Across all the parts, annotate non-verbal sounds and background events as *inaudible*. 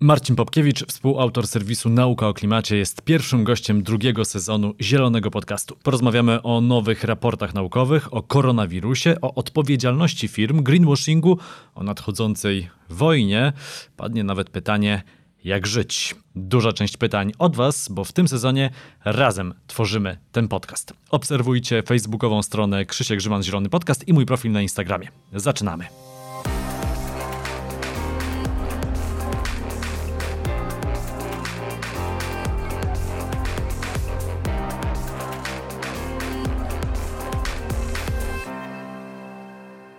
Marcin Popkiewicz, współautor serwisu Nauka o Klimacie, jest pierwszym gościem drugiego sezonu Zielonego Podcastu. Porozmawiamy o nowych raportach naukowych, o koronawirusie, o odpowiedzialności firm, greenwashingu, o nadchodzącej wojnie. Padnie nawet pytanie, jak żyć. Duża część pytań od Was, bo w tym sezonie razem tworzymy ten podcast. Obserwujcie facebookową stronę Krzysiek Grzyman Zielony Podcast i mój profil na Instagramie. Zaczynamy.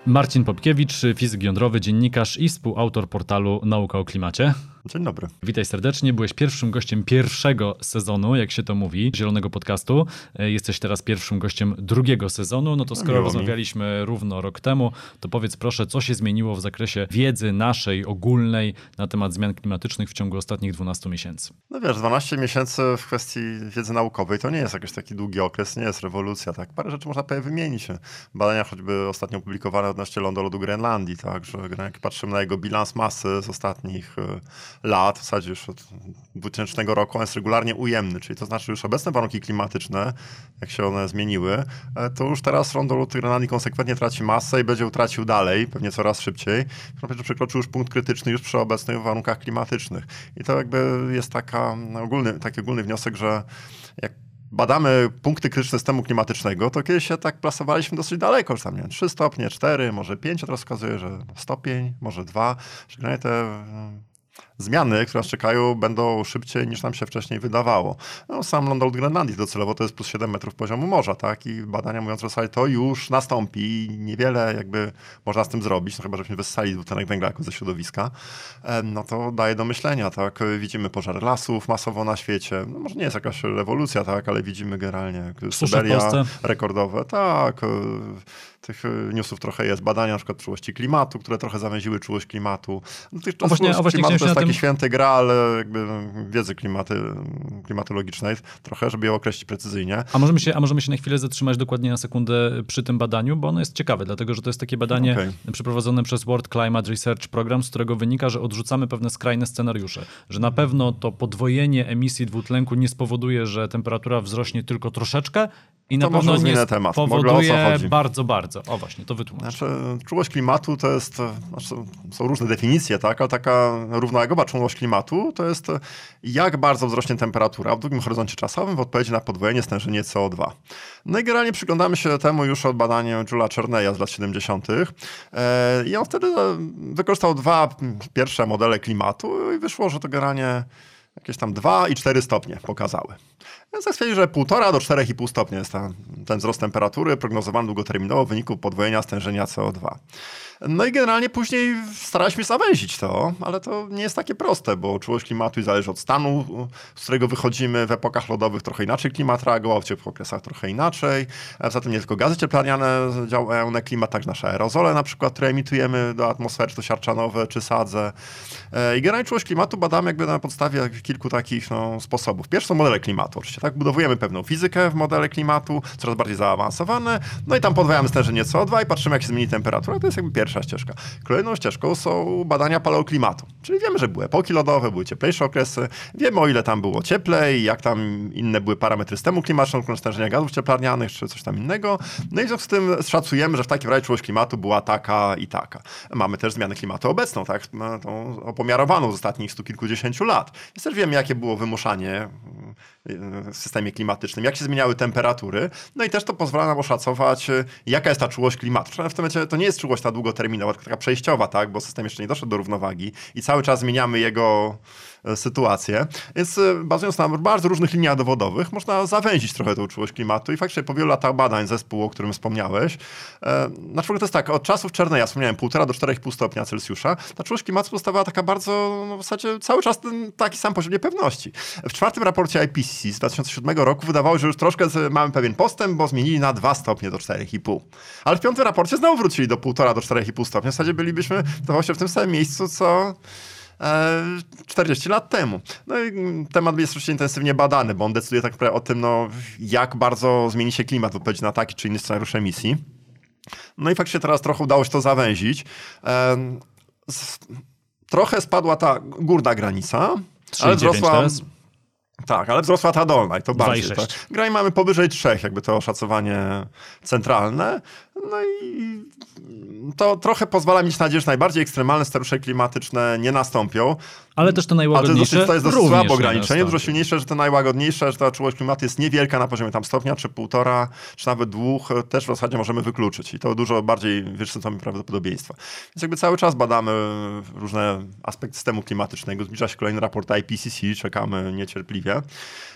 Marcin Popkiewicz, fizyk jądrowy, dziennikarz i współautor portalu Nauka o Klimacie. Dzień dobry. Witaj serdecznie. Byłeś pierwszym gościem pierwszego sezonu, jak się to mówi, Zielonego Podcastu. E, jesteś teraz pierwszym gościem drugiego sezonu. No to skoro Miło rozmawialiśmy mi. równo rok temu, to powiedz proszę, co się zmieniło w zakresie wiedzy naszej, ogólnej na temat zmian klimatycznych w ciągu ostatnich 12 miesięcy? No wiesz, 12 miesięcy w kwestii wiedzy naukowej to nie jest jakiś taki długi okres, nie jest rewolucja, tak? Parę rzeczy można pewnie wymienić. Badania choćby ostatnio opublikowane odnośnie lądolodu Grenlandii, tak? Że jak patrzymy na jego bilans masy z ostatnich e, lat, w zasadzie już od 2000 roku, on jest regularnie ujemny, czyli to znaczy już obecne warunki klimatyczne, jak się one zmieniły, e, to już teraz rondolot Grenlandii konsekwentnie traci masę i będzie utracił dalej, pewnie coraz szybciej. Przekroczył już punkt krytyczny już przy obecnych warunkach klimatycznych. I to jakby jest taka ogólny, taki ogólny wniosek, że jak badamy punkty krytyczne systemu klimatycznego, to kiedyś się tak plasowaliśmy dosyć daleko, że tam nie wiem, 3 stopnie, 4, może 5, a teraz okazuje, że stopień, może 2, że te zmiany, które nas czekają, będą szybciej niż nam się wcześniej wydawało. No, sam lądolot Grenlandii docelowo to jest plus 7 metrów poziomu morza, tak? I badania mówią, że to już nastąpi i niewiele jakby można z tym zrobić, no chyba żebyśmy wyssali dwutlenek węgla jako ze środowiska, no to daje do myślenia, tak? Widzimy pożar lasów masowo na świecie. No, może nie jest jakaś rewolucja, tak? Ale widzimy generalnie Syberia rekordowe, tak tych e, newsów trochę jest. Badania na przykład czułości klimatu, które trochę zawęziły czułość klimatu. No, tych, właśnie, właśnie klimatu to jest taki tym... święty graal jakby wiedzy klimaty, klimatologicznej, trochę, żeby ją określić precyzyjnie. A możemy, się, a możemy się na chwilę zatrzymać dokładnie na sekundę przy tym badaniu, bo ono jest ciekawe, dlatego że to jest takie badanie okay. przeprowadzone przez World Climate Research Program, z którego wynika, że odrzucamy pewne skrajne scenariusze, że na pewno to podwojenie emisji dwutlenku nie spowoduje, że temperatura wzrośnie tylko troszeczkę i na to pewno nie temat. spowoduje bardzo, bardzo. O właśnie, to wytłumacz. Znaczy, czułość klimatu to jest, znaczy, są różne definicje, tak, ale taka równoległa czułość klimatu to jest jak bardzo wzrośnie temperatura w długim horyzoncie czasowym w odpowiedzi na podwojenie stężenia CO2. No i generalnie przyglądamy się temu już od badania Julia Czerneja z lat 70. E, I on wtedy wykorzystał dwa pierwsze modele klimatu i wyszło, że to generalnie jakieś tam 2 i 4 stopnie pokazały. Więc ja stwierdził, że 1,5 do 4,5 stopnia jest ten, wzrost temperatury prognozowany długoterminowo w wyniku podwojenia stężenia CO2. No i generalnie później staraliśmy się zawęzić to, ale to nie jest takie proste, bo czułość klimatu zależy od stanu, z którego wychodzimy. W epokach lodowych trochę inaczej klimat reagował, w ciepłych okresach trochę inaczej. Poza tym nie tylko gazy cieplarniane działają na klimat, także nasze aerozole na przykład, które emitujemy do atmosfery, czy to siarczanowe, czy sadze. E, I generalnie czułość klimatu badamy jakby na podstawie kilku takich no, sposobów. Pierwszy to modele klimatu, oczywiście, tak? Budowujemy pewną fizykę w modele klimatu, coraz bardziej zaawansowane, no i tam podwajamy stężenie CO2 i patrzymy, jak się zmieni temperatura. To jest jakby pierwsza ścieżka. Kolejną ścieżką są badania paleoklimatu, czyli wiemy, że były epoki lodowe, były cieplejsze okresy, wiemy o ile tam było cieplej, jak tam inne były parametry systemu klimatycznego, stężenia gazów cieplarnianych, czy coś tam innego. No i w związku z tym szacujemy, że w takim razie czułość klimatu była taka i taka. Mamy też zmianę klimatu obecną, tak, tą opomiarowaną z ostatnich stu kilkudziesięciu lat. Więc też wiemy, jakie było wymuszanie systemie klimatycznym, jak się zmieniały temperatury, no i też to pozwala nam oszacować, y, jaka jest ta czułość klimatu. W tym momencie to nie jest czułość ta długoterminowa, tylko taka przejściowa, tak, bo system jeszcze nie doszedł do równowagi i cały czas zmieniamy jego E, sytuację. Więc e, bazując na bardzo różnych liniach dowodowych, można zawęzić trochę tą czułość klimatu i faktycznie po wielu latach badań zespół, o którym wspomniałeś, e, na przykład to jest tak, od czasów Czerneja, wspomniałem, 1,5 do 4,5 stopnia Celsjusza, ta czułość klimatu pozostawała taka bardzo, no w zasadzie cały czas ten taki sam poziom niepewności. W czwartym raporcie IPCC z 2007 roku wydawało że już troszkę mamy pewien postęp, bo zmienili na 2 stopnie do 4,5. Ale w piątym raporcie znowu wrócili do 1,5 do 4,5 stopnia. W zasadzie bylibyśmy, to się w tym samym miejscu, co 40 e, lat temu. No i temat jest oczywiście intensywnie badany, bo on decyduje tak naprawdę o tym, no, jak bardzo zmieni się klimat w odpowiedzi na taki czy inny scenariusz emisji. No i faktycznie teraz trochę udało się to zawęzić. trochę spadła ta górna granica, 3,9 ale wzrosła... teraz? Tak, ale wzrosła ta dolna i to 2,6. bardziej. Tak. Graj mamy powyżej 3, jakby to oszacowanie centralne. No i to trochę pozwala mieć nadzieję, że najbardziej ekstremalne starusze klimatyczne nie nastąpią. Ale też te Ale najłagodniejsze dosyć, to jest dosyć słabe ograniczenie, nie dużo silniejsze, że te najłagodniejsze, że ta czułość klimatu jest niewielka na poziomie tam stopnia, czy półtora, czy nawet dwóch, też w zasadzie możemy wykluczyć. I to dużo bardziej stopień prawdopodobieństwa. Więc jakby cały czas badamy różne aspekty systemu klimatycznego. Zbliża się kolejny raport IPCC, czekamy niecierpliwie.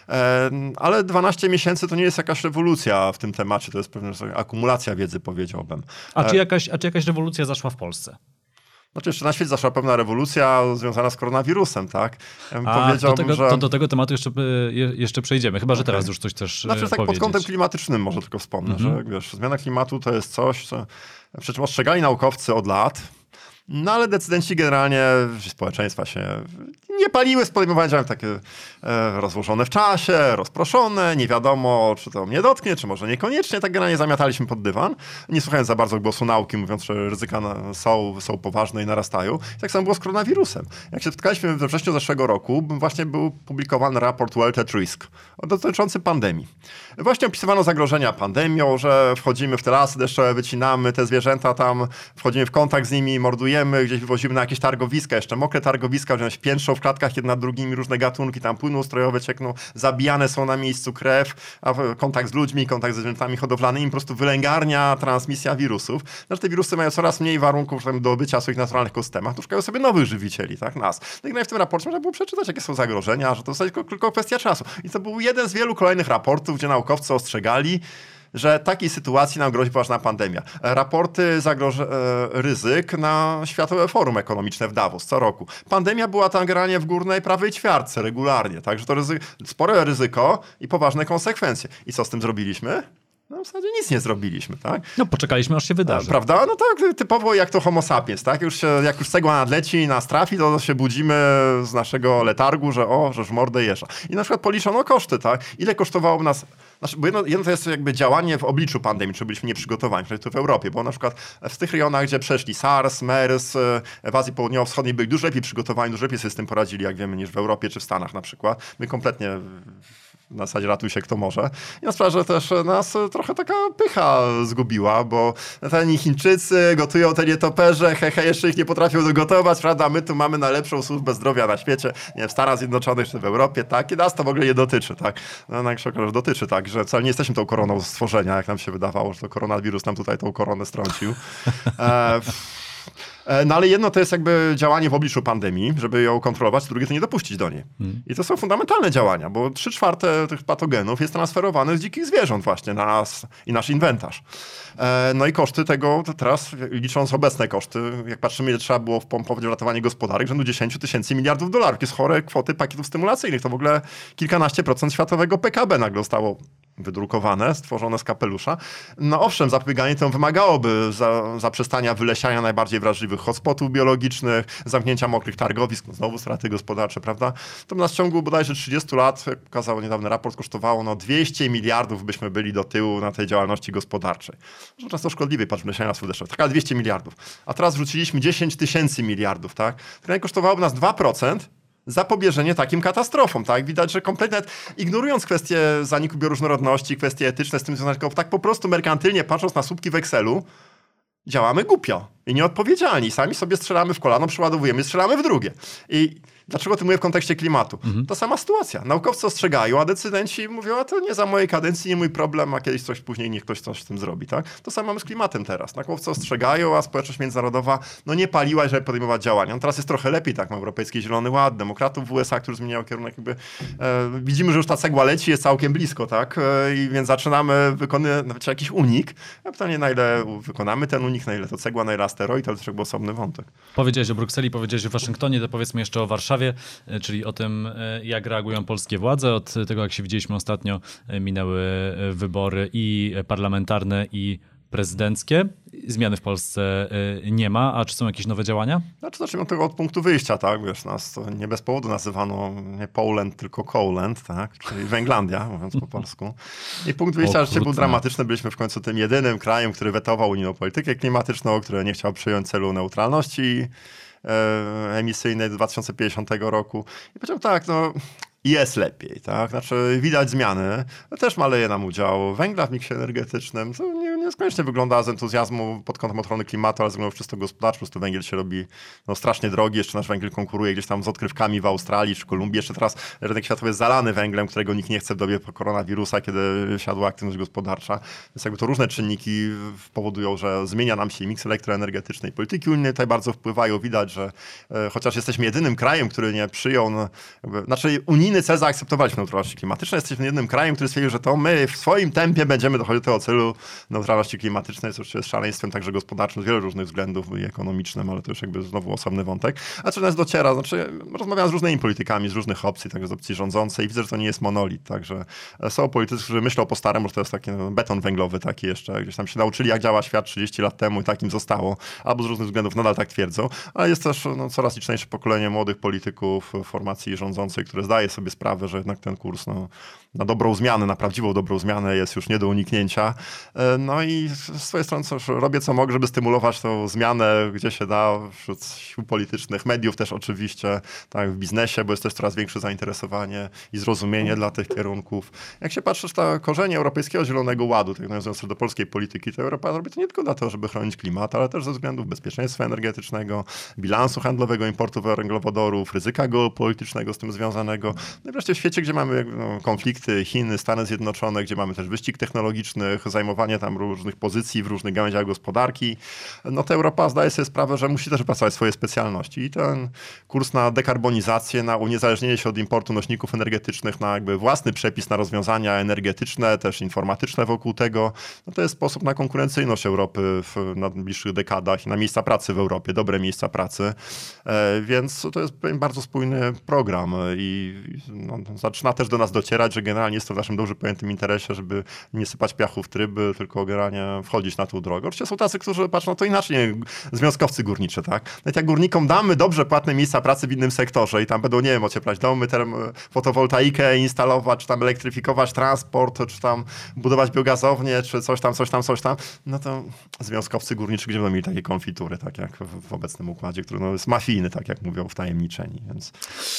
E, Ale 12 miesięcy to nie jest jakaś rewolucja w tym temacie, to jest pewna akumulacja wiedzy, powiedziałbym. A czy, jakaś, a czy jakaś rewolucja zaszła w Polsce? Znaczy jeszcze na świecie zaszła pewna rewolucja związana z koronawirusem, tak? A, do powiedziałbym, tego, że... to do tego tematu jeszcze, e, je- jeszcze przejdziemy, chyba że teraz już coś też Znaczy e, tak pod kątem klimatycznym może tylko wspomnę, Mhm. że wiesz, zmiana klimatu to jest coś, co przy czym ostrzegali naukowcy od lat, no ale decydenci generalnie społeczeństwa się nie paliły z podejmowania działań takie e, rozłożone w czasie, rozproszone, nie wiadomo, czy to mnie dotknie, czy może niekoniecznie, tak generalnie zamiataliśmy pod dywan, nie słuchając za bardzo głosu nauki, mówiąc, że ryzyka na, są, są poważne i narastają. I tak samo było z koronawirusem. Jak się spotkaliśmy we wrześniu zeszłego roku, właśnie był publikowany raport World at Risk dotyczący pandemii. Właśnie opisywano zagrożenia pandemią, że wchodzimy w te lasy deszczowe, wycinamy te zwierzęta tam, wchodzimy w kontakt z nimi, mordujemy, gdzieś wywozimy na jakieś targowiska, jeszcze mokre targowiska, się piętrzą w klatkach jedne nad drugimi, różne gatunki tam płyną ustrojowe, ciekną, zabijane są na miejscu krew, a kontakt z ludźmi, kontakt ze zwierzętami hodowlanymi, po prostu wylęgarnia, transmisja wirusów. Znaczy te wirusy mają coraz mniej warunków do bycia w swoich naturalnych ekosystemach, to szukają sobie nowych żywicieli, tak, nas. No i w tym raporcie można było przeczytać, jakie są zagrożenia, że to zasadzie tylko, tylko kwestia czasu. I to był jeden z wielu kolejnych raportów, gdzie naukowcy ostrzegali, że takiej sytuacji nam grozi poważna pandemia. E, Raporty zagroż- e, ryzyk na Światowe Forum Ekonomiczne w Davos co roku. Pandemia była tam generalnie w górnej prawej ćwiartce regularnie, także to ryzy- spore ryzyko i poważne konsekwencje. I co z tym zrobiliśmy? No w zasadzie nic nie zrobiliśmy, tak? No poczekaliśmy, aż się wydarzy. Prawda? No tak, typowo jak to homo sapiens, tak? Już się, jak już cegła nadleci i nas trafi, to się budzimy z naszego letargu, że o, że w mordę jeża. I na przykład policzono koszty, tak? Ile kosztowało nas... Znaczy, bo jedno, jedno to jest jakby działanie w obliczu pandemii, czy byliśmy nieprzygotowani, przynajmniej tu w Europie, bo na przykład w tych rejonach, gdzie przeszli SARS, MERS, e, w Azji Południowo-Wschodniej byli dużo lepiej przygotowani, dużo lepiej sobie z tym poradzili, jak wiemy, niż w Europie czy w Stanach na przykład. My kompletnie na zasadzie ratuj się kto może. I na że też nas trochę taka pycha zgubiła, bo ten Chińczycy gotują te nietoperze, hehe, jeszcze ich nie potrafią dogotować, prawda? My tu mamy najlepszą służbę zdrowia na świecie, nie wiem, w Stanach Zjednoczonych czy w Europie, tak? I nas to w ogóle nie dotyczy, tak? No, okaże, że dotyczy, tak? Że wcale nie jesteśmy tą koroną stworzenia, jak nam się wydawało, że to koronawirus nam tutaj tą koronę strącił. E, No ale jedno to jest jakby działanie w obliczu pandemii, żeby ją kontrolować, drugie to nie dopuścić do niej. I to są fundamentalne działania, bo trzy czwarte tych patogenów jest transferowane z dzikich zwierząt właśnie na nas i nasz inwentarz. E, No i koszty tego, teraz licząc obecne koszty, jak patrzymy ile trzeba było wpompować w ratowanie gospodarek, rzędu 10 tysięcy miliardów dolarów. To jest chore kwoty pakietów stymulacyjnych. To w ogóle kilkanaście procent światowego PKB nagle zostało wydrukowane, stworzone z kapelusza. No owszem, zapobieganie temu wymagałoby za, zaprzestania wylesiania najbardziej wrażliwych hotspotów biologicznych, zamknięcia mokrych targowisk, no znowu straty gospodarcze, prawda? To nas w ciągu bodajże 30 lat, jak pokazał niedawny raport, kosztowało no 200 miliardów byśmy byli do tyłu na tej działalności gospodarczej. Często szkodliwy, patrz, wylesiania słodeczne. Tak, ale 200 miliardów. A teraz wrzuciliśmy 10 tysięcy miliardów, tak? To kosztowałoby nas 2%, zapobieżenie takim katastrofom, tak? Widać, że kompletnie ignorując kwestie zaniku bioróżnorodności, kwestie etyczne z tym związane, tak po prostu merkantylnie patrząc na słupki w Excelu, działamy głupio i nieodpowiedzialni. Sami sobie strzelamy w kolano, przeładowujemy, strzelamy w drugie. I dlaczego to mówię w kontekście klimatu? To sama sytuacja. Naukowcy ostrzegają, a decydenci mówią, a to nie za mojej kadencji, nie mój problem, a kiedyś coś później, niech ktoś coś z tym zrobi, tak? To samo mamy z klimatem teraz. Naukowcy ostrzegają, a społeczność międzynarodowa no nie paliła, żeby podejmować działania. No teraz jest trochę lepiej, tak? Mamy Europejski Zielony Ład, demokratów w USA, którzy zmieniają kierunek jakby... E, widzimy, że już ta cegła leci, jest całkiem blisko, tak? E, I więc zaczynamy wykonywać jakiś unik. A pytanie, na ile wykonamy ten unik, na ile to cegła, na ile asteroid, ale to jakby osobny wątek. Powiedziałeś o Brukseli, powiedziałeś o Waszyngtonie, to powiedzmy jeszcze o Warszawie, e, czyli o tym, e, jak reagują polskie władze. Od tego, jak się widzieliśmy ostatnio, e, minęły wybory i parlamentarne, i prezydenckie. Zmiany w Polsce nie ma, a czy są jakieś nowe działania? Znaczy, zacznijmy od tego od punktu wyjścia, tak? Wiesz, nas to nie bez powodu nazywano nie Poland, tylko Coland, tak? Czyli Węglandia, *laughs* mówiąc po polsku. I punkt wyjścia rzeczywiście był dramatyczny. Byliśmy w końcu tym jedynym krajem, który wetował unijną politykę klimatyczną, który nie chciał przyjąć celu neutralności emisyjnej do 2050 roku. I powiedział tak, no jest lepiej, tak? Znaczy widać zmiany, też maleje nam udział. Węgla w miksie energetycznym, to nie, nieskoniecznie wygląda z entuzjazmu pod kątem ochrony klimatu, ale z względów czysto gospodarczych, po prostu węgiel się robi no, strasznie drogi, jeszcze nasz węgiel konkuruje gdzieś tam z odkrywkami w Australii czy Kolumbii, jeszcze teraz rynek światowy jest zalany węglem, którego nikt nie chce w dobie koronawirusa, kiedy siadła aktywność gospodarcza, więc jakby to różne czynniki powodują, że zmienia nam się miks elektroenergetyczny i polityki unijnej. Tutaj bardzo wpływają, widać, że e, chociaż jesteśmy jedynym krajem, który nie przyjął, no, jakby, znaczy unijny unijny cel zaakceptowaliśmy neutralności klimatycznej. Jesteśmy jednym krajem, który stwierdził, że to my w swoim tempie będziemy dochodzić do tego celu neutralności klimatycznej, co oczywiście jest szaleństwem także gospodarczym z wielu różnych względów i ekonomicznym, ale to już jakby znowu osobny wątek. A co nas dociera? Znaczy, rozmawiam z różnymi politykami, z różnych opcji, także z opcji rządzącej i widzę, że to nie jest monolit. Także są politycy, którzy myślą po staremu, że to jest taki no, beton węglowy taki jeszcze, gdzieś tam się nauczyli, jak działa świat 30 lat temu i takim zostało, albo z różnych względów nadal tak twierdzą, ale jest też no, coraz liczniejsze pokolenie młodych polityków formacji rządzącej, które zdaje sobie sobie sprawę, że jednak ten kurs no, na dobrą zmianę, na prawdziwą dobrą zmianę jest już nie do uniknięcia. E, no i z swojej strony cóż, robię co mogę, żeby stymulować tą zmianę, gdzie się da, wśród sił politycznych, mediów też oczywiście, tak, w biznesie, bo jest też coraz większe zainteresowanie i zrozumienie dla tych kierunków. Jak się patrzy na korzenie Europejskiego Zielonego Ładu, tak nawiązując do polskiej polityki, to Europa robi to nie tylko dlatego, żeby chronić klimat, ale też ze względów bezpieczeństwa energetycznego, bilansu handlowego importu węglowodorów, ryzyka geopolitycznego z tym związanego. No i wreszcie w świecie, gdzie mamy no, konflikty Chiny, Stany Zjednoczone, gdzie mamy też wyścig technologiczny, zajmowanie tam różnych pozycji w różnych gałęziach gospodarki, no to Europa zdaje sobie sprawę, że musi też pracować swoje specjalności. I ten kurs na dekarbonizację, na uniezależnienie się od importu nośników energetycznych, na jakby własny przepis na rozwiązania energetyczne, też informatyczne wokół tego, no to jest sposób na konkurencyjność Europy w najbliższych dekadach i na miejsca pracy w Europie, dobre miejsca pracy. E, więc to jest bardzo spójny program i no, zaczyna też do nas docierać, że generalnie jest to w naszym dobrze pojętym interesie, żeby nie sypać piachu w tryby, tylko generalnie wchodzić na tą drogę. Oczywiście są tacy, którzy patrzą to inaczej, związkowcy górniczy, tak? Nawet jak górnikom damy dobrze płatne miejsca pracy w innym sektorze i tam będą, nie wiem, ocieplać domy, term, fotowoltaikę instalować, czy tam elektryfikować transport, czy tam budować biogazownię, czy coś tam, coś tam, coś tam, no to związkowcy górniczy gdzie będą mieli takie konfitury, tak jak w, obecnym układzie, który no, jest mafijny, tak jak mówią wtajemniczeni, więc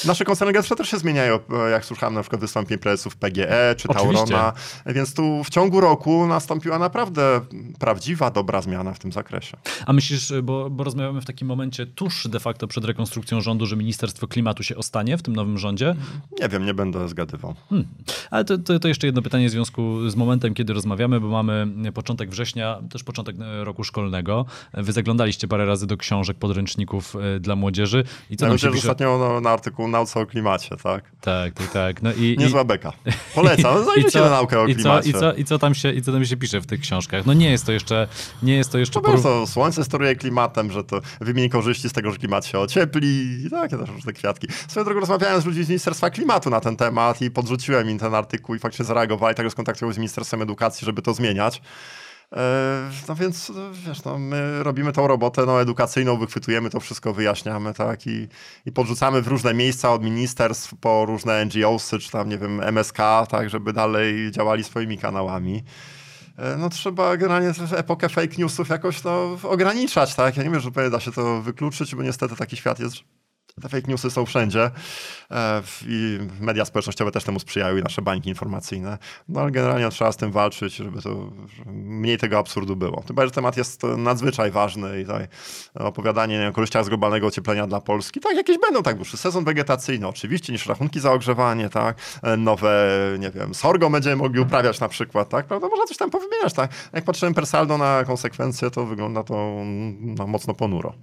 nasze koncerny też się zmieniają, jak słuchałem na przykład wystąpień prezesów PGE czy Oczywiście. Taurona, więc tu w ciągu roku nastąpiła naprawdę prawdziwa, dobra zmiana w tym zakresie. A myślisz, bo, bo rozmawiamy w takim momencie tuż de facto przed rekonstrukcją rządu, że Ministerstwo Klimatu się ostanie w tym nowym rządzie? Nie wiem, nie będę zgadywał. Hmm. Ale to, to, to, jeszcze jedno pytanie w związku z momentem, kiedy rozmawiamy, bo mamy początek września, też początek roku szkolnego. Wy zaglądaliście parę razy do książek, podręczników e, dla młodzieży. I co ja myślę, pisze... ostatnio no, na artykuł Nauce o klimacie, tak? Tak, tak, tak. No i, Niezła beka. Polecam, *laughs* zajrzyjcie na naukę o i klimacie. Co, i, co, I co tam się, i co tam się pisze w tych książkach? No nie jest to jeszcze, nie jest to jeszcze... No porów... to słońce steruje klimatem, że to wymieni korzyści z tego, że klimat się ociepli i takie też różne kwiatki. Swoją drogą rozmawiałem z ludźmi z Ministerstwa Klimatu na ten temat i podrzuciłem im ten artykuł i faktycznie zareagowali, tak skontaktował z Ministerstwem Edukacji, żeby to zmieniać. E, no więc, wiesz, no, my robimy tą robotę no, edukacyjną, wychwytujemy to wszystko, wyjaśniamy, tak, i, i podrzucamy w różne miejsca od ministerstw po różne NGOsy, czy tam, nie wiem, MSK, tak, żeby dalej działali swoimi kanałami. E, no trzeba generalnie epokę fake newsów jakoś no, ograniczać, tak? Ja nie wiem, że da się to wykluczyć, bo niestety taki świat jest, te fake newsy są wszędzie e, i media społecznościowe też temu sprzyjają i nasze bańki informacyjne. No ale generalnie trzeba z tym walczyć, żeby to mniej tego absurdu było. Tym bardziej, że temat jest nadzwyczaj ważny i tutaj opowiadanie o korzyściach z globalnego ocieplenia dla Polski, tak, jakieś będą, tak, dłuższy sezon wegetacyjny, oczywiście, niż rachunki za ogrzewanie, tak, e, nowe, nie wiem, sorgo będziemy mogli uprawiać na przykład, tak, prawda, można coś tam powymieniać, tak. Jak patrzymy per saldo na konsekwencje, to wygląda to no, mocno ponuro.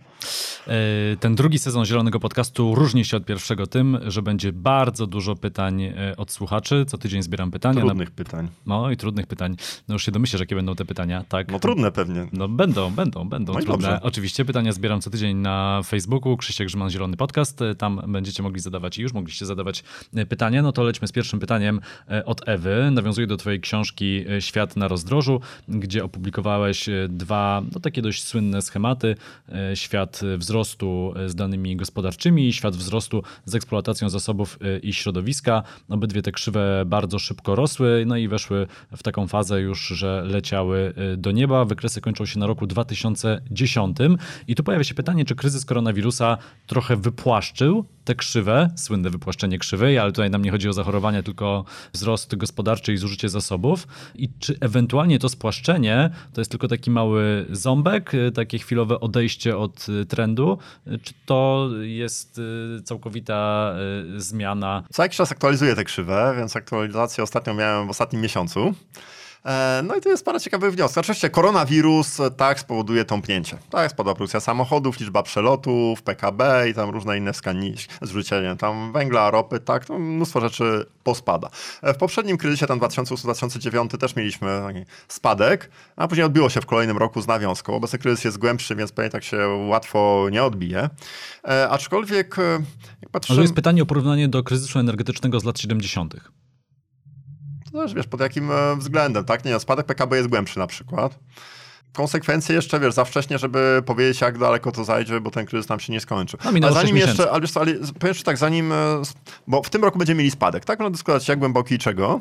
E, ten drugi sezon Zielonego Podcastu różni się od pierwszego tym, że będzie bardzo dużo pytań e, od słuchaczy. Co tydzień zbieram pytania. Trudnych na... pytań. No i trudnych pytań. No już się domyślę, jakie będą te pytania, tak? No trudne pewnie. No będą, będą, będą no trudne. Dobrze. Oczywiście pytania zbieram co tydzień na Facebooku, Krzysiek Grzyman Zielony Podcast. E, tam będziecie mogli zadawać i już mogliście zadawać pytania. No to lećmy z pierwszym pytaniem od Ewy. Nawiązuję do twojej książki Świat na rozdrożu, gdzie opublikowałeś dwa, no takie dość słynne schematy. Świat wzrostu e, z danymi gospodarczymi i świat wzrostu z eksploatacją zasobów y, i środowiska. Obydwie te krzywe bardzo szybko rosły, no i weszły w taką fazę już, że leciały y, do nieba. Wykresy kończą się na roku 2010. I tu pojawia się pytanie, czy kryzys koronawirusa trochę wypłaszczył te krzywe, słynne wypłaszczenie krzywej, ale tutaj nam nie chodzi o zachorowania, tylko wzrost gospodarczy i zużycie zasobów. I czy ewentualnie to spłaszczenie to jest tylko taki mały ząbek, y, takie chwilowe odejście od y, trendu, y, czy to jest całkowita zmiana? Co jakiś czas aktualizuję te krzywe, więc aktualizację ostatnio miałem w ostatnim miesiącu. E, no i tu jest parę ciekawych wniosków. Oczywiście koronawirus e, tak spowoduje tąpnięcie. Tak, spadła produkcja samochodów, liczba przelotów, PKB i tam różne inne wskaźniki, zwrócenie tam węgla, ropy, tak, to mnóstwo rzeczy pospada. E, w poprzednim kryzysie, tam 2008-2009 też mieliśmy spadek, a później odbiło się w kolejnym roku z nawiązką. Obecny kryzys jest głębszy, więc pewnie tak się łatwo nie odbije. Aczkolwiek jak. To jest pytanie o porównanie do kryzysu energetycznego z lat 70. Też wiesz, pod jakim e, względem, tak? Nie, spadek PKB jest głębszy na przykład. Konsekwencje jeszcze, wiesz, za wcześnie, żeby powiedzieć, jak daleko to zajdzie, bo ten kryzys nam się nie skończy. No, ale zanim jeszcze, ale, wiesz, ale powiem tak, zanim, e, bo w tym roku będziemy mieli spadek, tak? Można dyskutować jak głęboki i czego,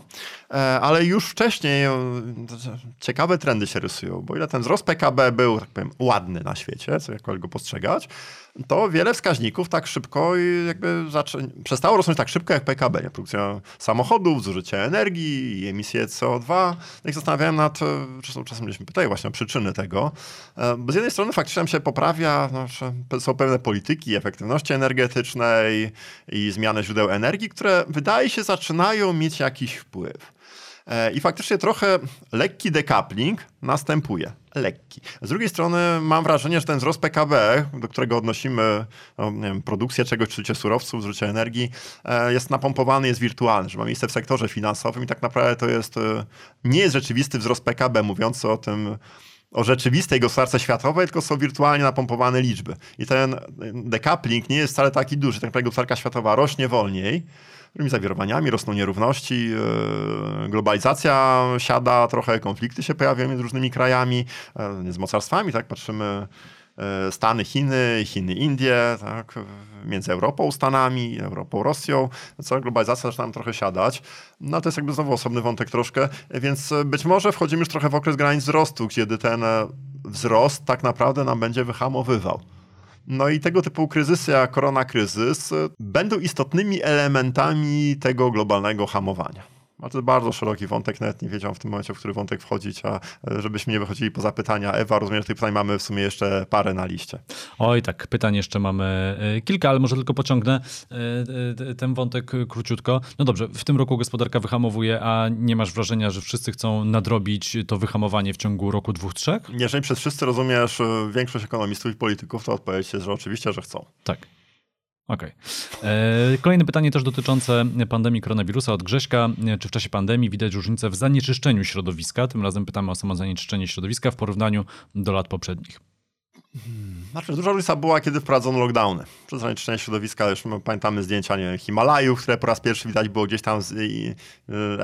e, ale już wcześniej ciekawe trendy się rysują, bo ile ten wzrost PKB był, tak powiem, ładny na świecie, co jakkolwiek go postrzegać, to wiele wskaźników tak szybko i jakby przestało rosnąć tak szybko jak PKB. Nie? Produkcja samochodów, zużycie energii, emisje CO2. No i zastanawiałem nad, czasem, czasem gdzieś pytają właśnie o przyczyny tego. E, bo z jednej strony faktycznie się poprawia, no, są pewne polityki efektywności energetycznej i zmiany źródeł energii, które wydaje się zaczynają mieć jakiś wpływ. E, I faktycznie trochę lekki decoupling następuje. Lekki. Z drugiej strony mam wrażenie, że ten wzrost PKB, do którego odnosimy no, wiem, produkcję czegoś, czy surowców, zużycie energii, e, jest napompowany, jest wirtualny, że ma miejsce w sektorze finansowym i tak naprawdę to jest, e, nie jest rzeczywisty wzrost PKB, mówiący o tym, o rzeczywistej gospodarce światowej, tylko są wirtualnie napompowane liczby. I ten decoupling nie jest wcale taki duży. Tak naprawdę gospodarka światowa rośnie wolniej, różnymi zawirowaniami, rosną nierówności, e, globalizacja siada, trochę konflikty się pojawiają między różnymi krajami, e, z mocarstwami, tak, patrzymy e, Stany, Chiny, Chiny, Indie, tak, między Europą, Stanami, Europą, Rosją. Cała globalizacja zaczyna nam trochę siadać. No to jest jakby znowu osobny wątek troszkę, więc być może wchodzimy już trochę w okres granic wzrostu, kiedy ten wzrost tak naprawdę nam będzie wyhamowywał. No i tego typu kryzysy, jak koronakryzys, będą istotnymi elementami tego globalnego hamowania. Jest bardzo szeroki wątek, nawet nie wiedziałem w tym momencie, w który wątek wchodzić, a e, żebyśmy nie wychodzili poza pytania. Ewa, rozumiem, że tych pytań mamy w sumie jeszcze parę na liście. Oj, tak, pytań jeszcze mamy e, kilka, ale może tylko pociągnę e, ten wątek króciutko. No dobrze, w tym roku gospodarka wyhamowuje, a nie masz wrażenia, że wszyscy chcą nadrobić to wyhamowanie w ciągu roku, dwóch, trzech? Jeżeli przez wszyscy rozumiesz większość ekonomistów i polityków, to odpowiedź jest, że oczywiście, że chcą. Tak. Okej. Okay. E, kolejne pytanie też dotyczące pandemii koronawirusa od Grześka. Czy w czasie pandemii widać różnicę w zanieczyszczeniu środowiska? Tym razem pytamy o samo zanieczyszczenie środowiska w porównaniu do lat poprzednich. Hmm. Znaczy, duża różnica była, kiedy wprowadzono lockdowny. Przez zanieczyszczenie środowiska, już pamiętamy zdjęcia nie, Himalajów, które po raz pierwszy widać było gdzieś tam z y,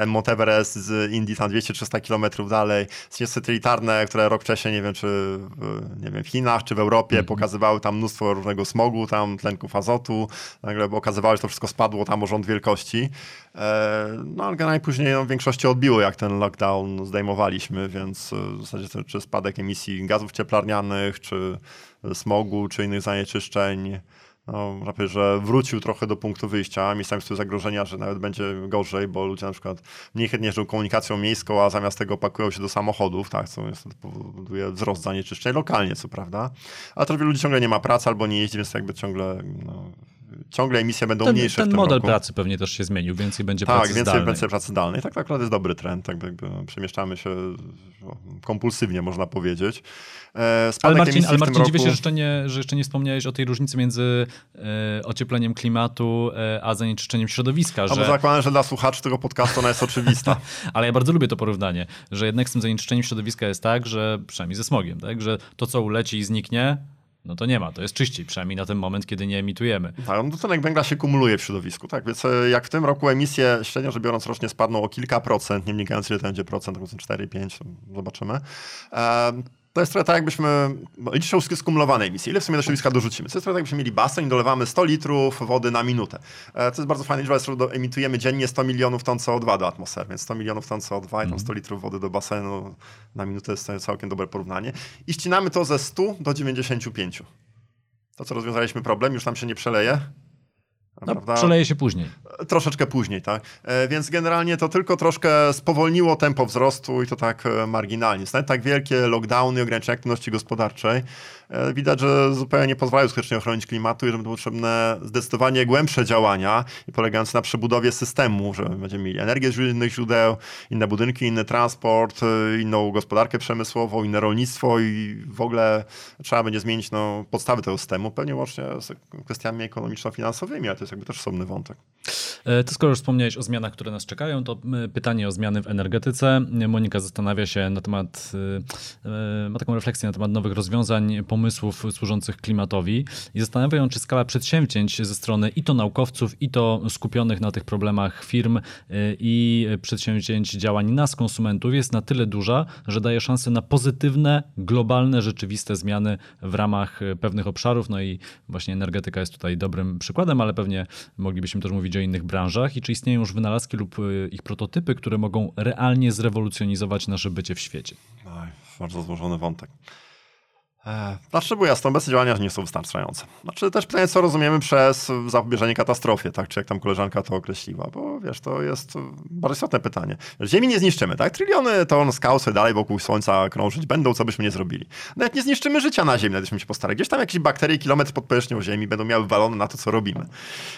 Mount Everest z Indii, tam 200-300 kilometrów dalej. Zdjęcia satelitarne, które rok wcześniej, nie wiem, czy w, nie wiem, w Chinach, czy w Europie, mm -hmm. pokazywały tam mnóstwo różnego smogu, tam tlenków azotu. Nagle okazywało, że to wszystko spadło tam o rząd wielkości. E, no ale najpóźniej no, w większości odbiło, jak ten lockdown zdejmowaliśmy, więc w zasadzie to, czy spadek emisji gazów cieplarnianych, czy smogu czy innych zanieczyszczeń. No, że wrócił trochę do punktu wyjścia. Miejscami są zagrożenia, że nawet będzie gorzej, bo ludzie na przykład mniej chętnie jeżdżą komunikacją miejską, a zamiast tego pakują się do samochodów, tak, co powoduje wzrost zanieczyszczeń lokalnie, co prawda. Ale też ludzi ciągle nie ma pracy albo nie jeździ, więc jakby ciągle no, ciągle emisje będą ten, mniejsze ten w tym model roku. pracy pewnie też się zmienił, więcej będzie tak, pracy więcej zdalnej. więcej pracy zdalnej. Tak, tak naprawdę jest dobry trend, tak jakby przemieszczamy się kompulsywnie, można powiedzieć. E, ale Marcin, ale Marcin roku... dziwię się, że jeszcze, nie, że jeszcze nie wspomniałeś o tej różnicy między e, ociepleniem klimatu e, a zanieczyszczeniem środowiska. A że... bo zakładam, że dla słuchaczy tego podcastu ona jest oczywista. *laughs* ale ja bardzo lubię to porównanie, że jednak z tym zanieczyszczeniem środowiska jest tak, że przynajmniej ze smogiem, tak, że to co uleci i zniknie, no to nie ma, to jest czyściej, przynajmniej na ten moment, kiedy nie emitujemy. Tak, no dwutlenek węgla się kumuluje w środowisku, tak, więc e, jak w tym roku emisje średnio rzecz biorąc rocznie spadną o kilka procent, nie wnikając ile to będzie procent, 4, 5, zobaczymy. To jest trochę tak, jakbyśmy, bo się skumulowane emisje. Ile w sumie do środowiska dorzucimy? To jest trochę tak, jakbyśmy mieli basen i dolewamy 100 litrów wody na minutę. E, to jest bardzo fajne liczba, emitujemy dziennie 100 milionów ton CO2 do atmosfery, więc 100 milionów ton CO2 i tam 100 mhm. litrów wody do basenu na minutę jest całkiem dobre porównanie. I ścinamy to ze 100 do 95. To, co rozwiązaliśmy problem, już tam się nie przeleje, no, przeleje się później. Troszeczkę później, tak. E, więc generalnie to tylko troszkę spowolniło tempo wzrostu i to tak e, marginalnie. Tak wielkie lockdowny, ograniczenia aktywności gospodarczej widać, że zupełnie nie pozwalają skutecznie ochronić klimatu i że będą potrzebne zdecydowanie głębsze działania polegające na przebudowie systemu, że będziemy mieli energię z innych źródeł, inne budynki, inny transport, e, inną gospodarkę przemysłową, inne rolnictwo i w ogóle trzeba będzie zmienić no, podstawy tego systemu, pewnie łącznie z kwestiami ekonomiczno-finansowymi, ale to jest jakby też osobny wątek. E, to skoro już wspomniałeś o zmianach, które nas czekają, to pytanie o zmiany w energetyce. Monika zastanawia się na temat, ma taką refleksję na temat nowych rozwiązań pomysłów służących klimatowi i zastanawiają, czy skala przedsięwzięć ze strony i to naukowców, i to skupionych na tych problemach firm i przedsięwzięć działań nas, konsumentów, jest na tyle duża, że daje szansę na pozytywne, globalne, rzeczywiste zmiany w ramach pewnych obszarów. No i właśnie energetyka jest tutaj dobrym przykładem, ale pewnie moglibyśmy też mówić o innych branżach. I czy istnieją już wynalazki lub y, ich prototypy, które mogą realnie zrewolucjonizować nasze bycie w świecie? Oj, bardzo złożony wątek. Bo jasno, obecne działania nie są wystarczające. Znaczy też pytanie, co rozumiemy przez zapobieżenie katastrofie, tak? Czy jak tam koleżanka to określiła, bo wiesz, to jest bardzo istotne pytanie. Ziemi nie zniszczymy, tak? Tryliony ton skał sobie dalej wokół Słońca krążyć będą, co byśmy nie zrobili. Nawet nie zniszczymy życia na Ziemi, nawet się postarali. Gdzieś tam jakieś bakterie kilometr pod powierzchnią Ziemi będą miały walone na to, co robimy.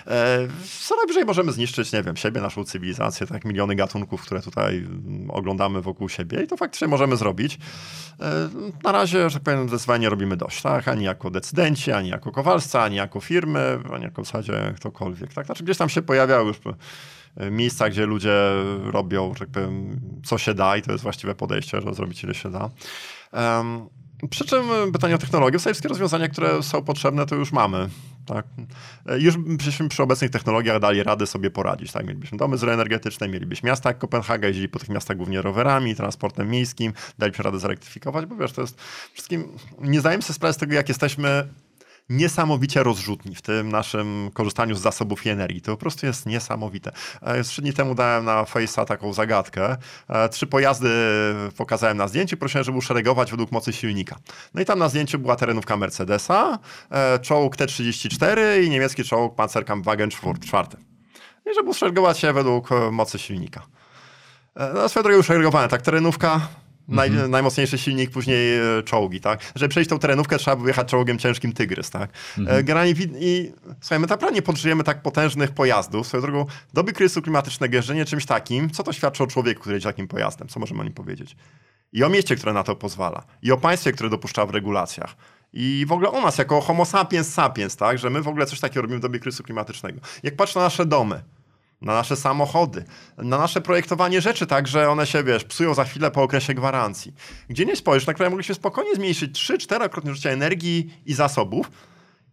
E, co najwyżej możemy zniszczyć, nie wiem, siebie, naszą cywilizację, tak? Miliony gatunków, które tutaj mm, oglądamy wokół siebie i to faktycznie możemy zrobić. E, na razie, że tak powiem, zdecydowanie nie robimy dość, tak? Ani jako decydenci, ani jako kowalscy, ani jako firmy, ani jako w zasadzie ktokolwiek, tak? Znaczy gdzieś tam się pojawiały już miejsca, gdzie ludzie robią, tak powiem, co się da i to jest właściwe podejście, że zrobić ile się da. Um, przy czym pytanie o technologię, wszystkie rozwiązania, które są potrzebne, to już mamy. Tak? Już byśmy przy obecnych technologiach dali radę sobie poradzić. Tak? Mielibyśmy domy energetyczne, mielibyśmy miasta jak Kopenhaga, jeździli po tych miastach głównie rowerami, transportem miejskim, dalibyśmy radę zarektyfikować, bo wiesz, to jest wszystkim, nie zdajemy sobie sprawy z tego, jak jesteśmy niesamowicie rozrzutni w tym naszym korzystaniu z zasobów i energii. To po prostu jest niesamowite. E, trzy dni temu dałem na Face'a taką zagadkę. E, trzy pojazdy pokazałem na zdjęciu, prosiłem, żeby uszeregować według mocy silnika. No i tam na zdjęciu była terenówka Mercedesa, e, czołg T-34 i niemiecki czołg Panzerkampfwagen 4. I żeby uszeregować się według mocy silnika. No, swoją drogą uszeregowane, tak, terenówka Naj, mhm. najmocniejszy silnik, później e, czołgi, tak? Żeby przejść tą terenówkę, trzeba by jechać czołgiem ciężkim Tygrys, tak? E, mhm. Generalnie i słuchaj, my naprawdę nie podżyjemy tak potężnych pojazdów. Swoją drogą, doby kryzysu klimatycznego, jeżdżenie czymś takim, co to świadczy o człowieku, który jedzie takim pojazdem? Co możemy o nim powiedzieć? I o mieście, które na to pozwala. I o państwie, które dopuszcza w regulacjach. I w ogóle o nas, jako homo sapiens sapiens, tak? Że my w ogóle coś takiego robimy w dobie kryzysu klimatycznego. Jak patrzę na nasze domy, na nasze samochody, na nasze projektowanie rzeczy, tak, że one się, wiesz, psują za chwilę po okresie gwarancji. Gdzie nie spojrzysz, na które mogliśmy spokojnie zmniejszyć 3-4-krotnie życie energii i zasobów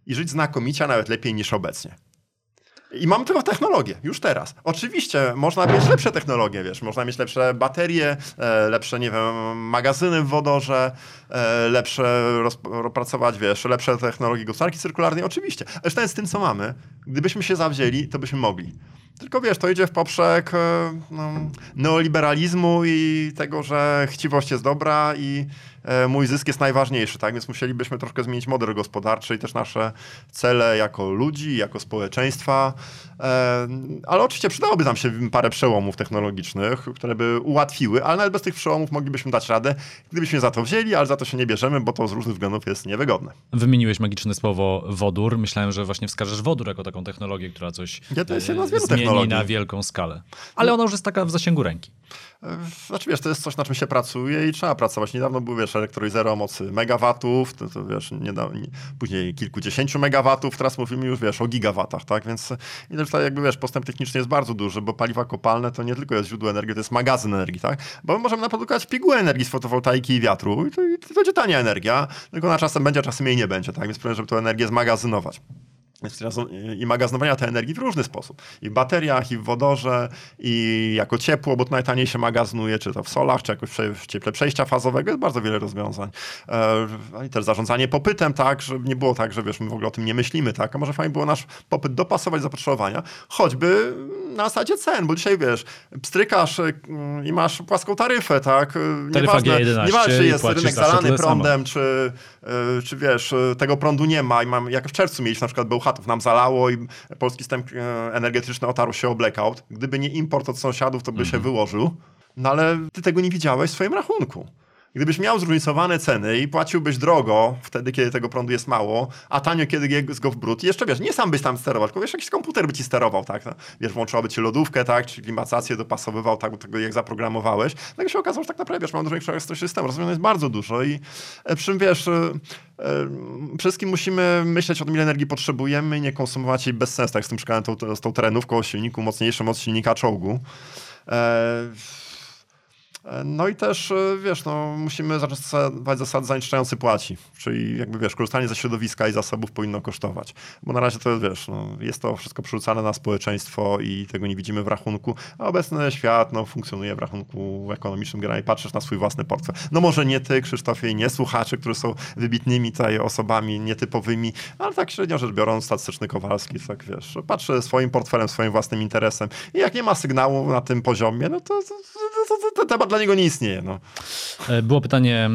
i żyć znakomicie, a nawet lepiej niż obecnie. I mamy tylko technologię, już teraz. Oczywiście można mieć lepsze technologie, wiesz, można mieć lepsze baterie, e, lepsze, nie wiem, magazyny w wodorze, e, lepsze rozpracować, wiesz, lepsze technologie gospodarki cyrkularnej, oczywiście. Ale z tym, co mamy, gdybyśmy się zawzięli, to byśmy mogli. Tylko wiesz, to idzie w poprzek e, no, neoliberalizmu i tego, że chciwość jest dobra i mój zysk jest najważniejszy, tak? Więc musielibyśmy troszkę zmienić model gospodarczy i też nasze cele jako ludzi, jako społeczeństwa. E, ale oczywiście przydałoby nam się parę przełomów technologicznych, które by ułatwiły, ale nawet bez tych przełomów moglibyśmy dać radę, gdybyśmy za to wzięli, ale za to się nie bierzemy, bo to z różnych względów jest niewygodne. Wymieniłeś magiczne słowo wodór. Myślałem, że właśnie wskażesz wodór jako taką technologię, która coś ja to jest jedna z wielu zmieni technologii. na wielką skalę. Ale ona już jest taka w zasięgu ręki. Znaczy wiesz, to jest coś, na czym się pracuje i trzeba pracować. Niedawno był, wiesz, elektrolizera o mocy megawatów, to, to wiesz, niedawno, później kilkudziesięciu megawatów, teraz mówimy już, wiesz, o gigawatach, tak? Więc i tutaj jakby, wiesz, postęp techniczny jest bardzo duży, bo paliwa kopalne to nie tylko jest źródło energii, to jest magazyn energii, tak? Bo my możemy naprodukować pigułę energii z fotowoltaiki i wiatru i to, i to będzie tania energia, tylko na czasem będzie, a czasem jej nie będzie, tak? Więc problem, żeby tę energię zmagazynować. I magazynowania tej energii w różny sposób. I w bateriach, i w wodorze, i jako ciepło, bo to najtaniej się magazynuje, czy to w solach, czy jakoś w cieple przejścia fazowego. Jest bardzo wiele rozwiązań. E, I też zarządzanie popytem, tak, żeby nie było tak, że wiesz, my w ogóle o tym nie myślimy, tak, a może fajnie było nasz popyt dopasować do zapotrzebowania, choćby na zasadzie cen, bo dzisiaj wiesz, pstrykasz y, i masz płaską taryfę, tak? Taryfa G11 nieważne, czy jest rynek zalany prądem, czy, y, czy wiesz, y, tego prądu nie ma i mam, jak w czerwcu mieliśmy na przykład Bełchatów, nam zalało i polski system energetyczny otarł się o blackout. Gdyby nie import od sąsiadów, to by mhm. się wyłożył. No ale ty tego nie widziałeś w swoim rachunku. Gdybyś miał zróżnicowane ceny i płaciłbyś drogo wtedy, kiedy tego prądu jest mało, a tanio, kiedy jest go w brud, jeszcze wiesz, nie sam byś tam sterował, tylko wiesz, jakiś komputer by ci sterował, tak? No, wiesz, włączyłaby ci lodówkę, tak? Czy klimatyzację dopasowywał tak, tego, jak zaprogramowałeś. I się okazało, że tak naprawdę, wiesz, mam dużo większego systemu, rozwiązań jest bardzo dużo i e, przy czym, wiesz, e, e, wszystkim musimy myśleć o tym, ile energii potrzebujemy i nie konsumować jej bez sensu, tak z tym przykładem tą, z tą terenówką o silniku, mocniejszym moc silnika czołgu. No i też, e, wiesz, no, musimy zastosować zasady zanieczyszczający płaci, czyli jakby, wiesz, korzystanie ze środowiska i zasobów powinno kosztować. Bo na razie to, wiesz, no, jest to wszystko przerzucane na społeczeństwo i tego nie widzimy w rachunku, a obecny świat, no, funkcjonuje w rachunku ekonomicznym generalnie patrzysz na swój własny portfel. No może nie ty, Krzysztofie, nie słuchacze, którzy są wybitnymi tutaj osobami nietypowymi, ale tak średnio rzecz biorąc, statystyczny Kowalski, tak, wiesz, patrzy swoim portfelem, swoim własnym interesem i jak nie ma sygnału na tym poziomie, no to, to, to, to temat dla niego nie istnieje. No. E, było pytanie e,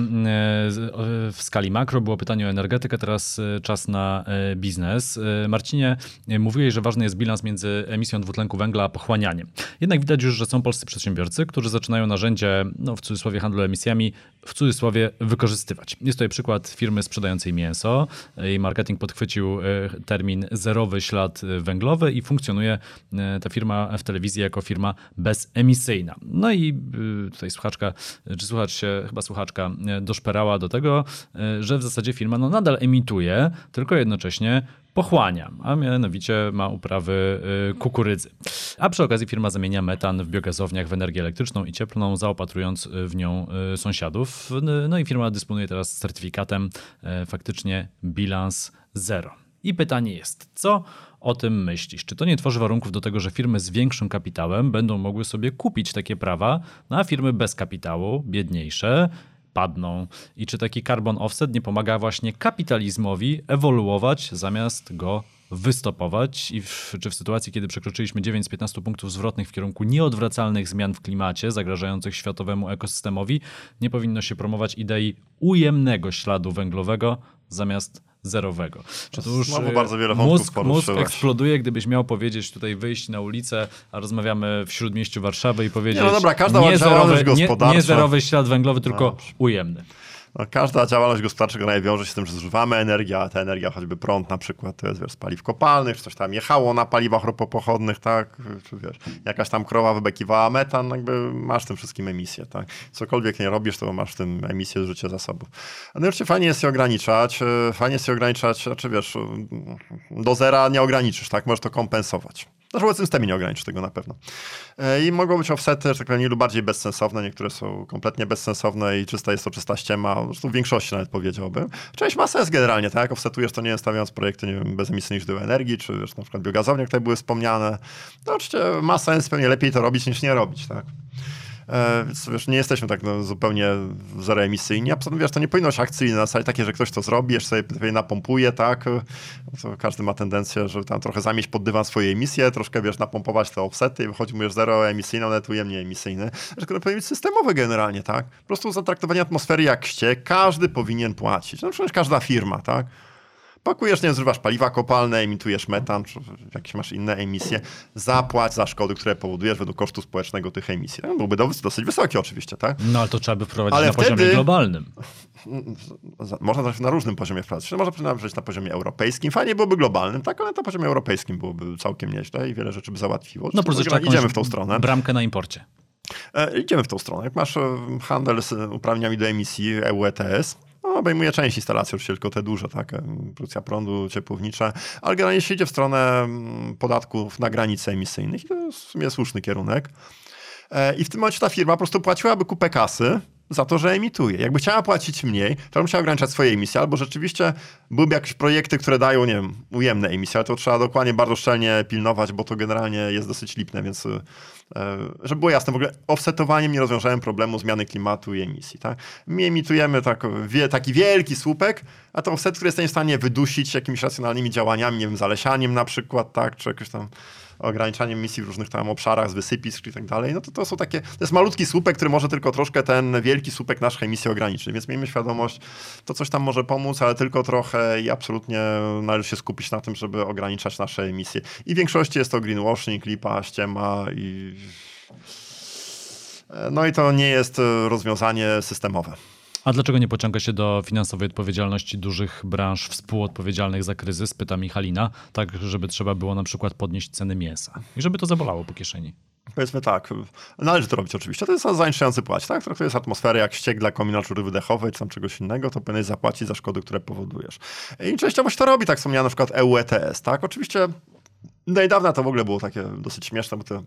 w skali makro, było pytanie o energetykę, teraz e, czas na biznes. Marcinie, mówiłeś, że ważny jest bilans między emisją dwutlenku węgla a pochłanianiem. Jednak widać już, że są polscy przedsiębiorcy, którzy zaczynają narzędzie, no w cudzysłowie handlu emisjami, w cudzysłowie wykorzystywać. Jest tutaj przykład firmy sprzedającej mięso. Jej marketing podchwycił termin zerowy ślad węglowy i funkcjonuje ta firma w telewizji jako firma bezemisyjna. No i tutaj słuchaczka, czy słuchacz się, chyba słuchaczka e, doszperała do tego, e, że w zasadzie firma no, nadal emituje, tylko jednocześnie pochłania, a mianowicie ma uprawy kukurydzy. A przy okazji firma zamienia metan w biogazowniach w energię elektryczną i cieplną, zaopatrując w nią sąsiadów. No i firma dysponuje teraz certyfikatem faktycznie bilans zero. I pytanie jest, co o tym myślisz? Czy to nie tworzy warunków do tego, że firmy z większym kapitałem będą mogły sobie kupić takie prawa, no a firmy bez kapitału, biedniejsze, padną? I czy taki carbon offset nie pomaga właśnie kapitalizmowi ewoluować zamiast go wystopować i w, czy w sytuacji, kiedy przekroczyliśmy 9 z 15 punktów zwrotnych w kierunku nieodwracalnych zmian w klimacie zagrażających światowemu ekosystemowi, nie powinno się promować idei ujemnego śladu węglowego zamiast zerowego. Czy to już Znowu bardzo wiele mózg, mózg eksploduje, gdybyś miał powiedzieć tutaj wyjść na ulicę, a rozmawiamy w śródmieściu Warszawy i powiedzieć nie, no dobra, każda nie, zerowy, nie, nie zerowy ślad węglowy, tylko no. ujemny. No, każda działalność gospodarcza generalnie wiąże się z tym, że zużywamy energię, a ta energia, choćby prąd na przykład, to jest wiesz, z paliw kopalnych, czy coś tam jechało na paliwach ropopochodnych, tak, czy wiesz, jakaś tam krowa wybekiwała metan, no jakby masz tym wszystkim emisję, tak. Cokolwiek nie robisz, to masz w tym emisję zużycia zasobów. No oczywiście fajnie jest je ograniczać, e, fajnie jest je ograniczać, znaczy wiesz, do zera nie ograniczysz, tak, możesz to kompensować. Znaczy w obecnym systemie nie ograniczy tego na pewno. E, I mogą być offsety, że tak powiem, lub bardziej bezsensowne, niektóre są kompletnie bezsensowne i czysta jest to czysta ściema, zresztą w większości nawet powiedziałbym. Część ma sens generalnie, tak? Jak offsetujesz, to nie stawiając projekty, nie wiem, bezemisyjnych źródeł energii, czy wiesz, na przykład biogazownie, które były wspomniane. To oczywiście ma sens, pewnie lepiej to robić niż nie robić, tak? E, więc wiesz, nie jesteśmy tak no, zupełnie zeroemisyjni, a poza wiesz, to nie powinno być akcyjne na zasadzie takie, że ktoś to zrobi, jeszcze sobie napompuje, tak? To każdy ma tendencję, żeby tam trochę zamieść pod dywan swoje emisje, troszkę wiesz, napompować te offsety i wychodzi mu już zeroemisyjny, ale tu ujemnie emisyjny. Tylko powinien być systemowy generalnie, tak? Po prostu za traktowanie atmosfery jak ściek, każdy powinien płacić. No przecież każda firma, tak? Pakujesz, nie zużywasz paliwa kopalne, emitujesz metan, czy jakieś masz inne emisje, zapłać za szkody, które powodujesz według kosztu społecznego tych emisji. No, byłby dosyć wysoki oczywiście, tak? No ale to trzeba by wprowadzić ale na wtedy... poziomie globalnym. *laughs* Można to na różnym poziomie wprowadzić. Można przynajmniej na poziomie europejskim. Fajnie byłoby globalnym, tak, ale na poziomie europejskim byłoby całkiem nieźle i wiele rzeczy by załatwiło. No plus jeszcze idziemy w tą stronę. Bramkę na imporcie. E, idziemy w tą stronę. Jak masz e, handel z uprawnieniami do emisji EU ETS, no, obejmuje część instalacji, oczywiście tylko te duże, tak, produkcja prądu, ciepłownicza, ale generalnie się idzie w stronę mm, podatków na granice emisyjnych i to jest w sumie słuszny kierunek. E, I w tym momencie ta firma po prostu płaciłaby kupę kasy za to, że emituje. Jakby chciała płacić mniej, to musiała ograniczać swoje emisje, albo rzeczywiście byłyby jakieś projekty, które dają, nie wiem, ujemne emisje, ale to trzeba dokładnie bardzo szczelnie pilnować, bo to generalnie jest dosyć lipne, więc e, żeby było jasne, w ogóle offsetowaniem nie rozwiążemy problemu zmiany klimatu i emisji. Tak? My emitujemy tak, wie, taki wielki słupek, a to offset, który jesteśmy w stanie wydusić jakimiś racjonalnymi działaniami, nie wiem, zalesianiem na przykład, tak, czy jakoś tam ograniczaniem emisji w różnych tam obszarach, z wysypisk i tak dalej, no to to są takie, to jest malutki słupek, który może tylko troszkę ten wielki słupek naszych emisji ograniczyć, więc miejmy świadomość, to coś tam może pomóc, ale tylko trochę i absolutnie należy się skupić na tym, żeby ograniczać nasze emisje. I w większości jest to greenwashing, lipa, ściema i... No i to nie jest rozwiązanie systemowe. A dlaczego nie pociąga się do finansowej odpowiedzialności dużych branż współodpowiedzialnych za kryzys, pyta Michalina, tak żeby trzeba było na przykład podnieść ceny mięsa i żeby to zabolało po kieszeni? Powiedzmy tak, należy to robić oczywiście. To jest zanieczyszczający płać, tak? To jest atmosfera jak ściek dla kombinatury wydechowej czy tam czegoś innego, to powinieneś zapłacić za szkody, które powodujesz. I częściowo się to robi, tak wspomniałem na przykład EU ETS, tak? Oczywiście do niedawna to w ogóle było takie dosyć śmieszne, bo te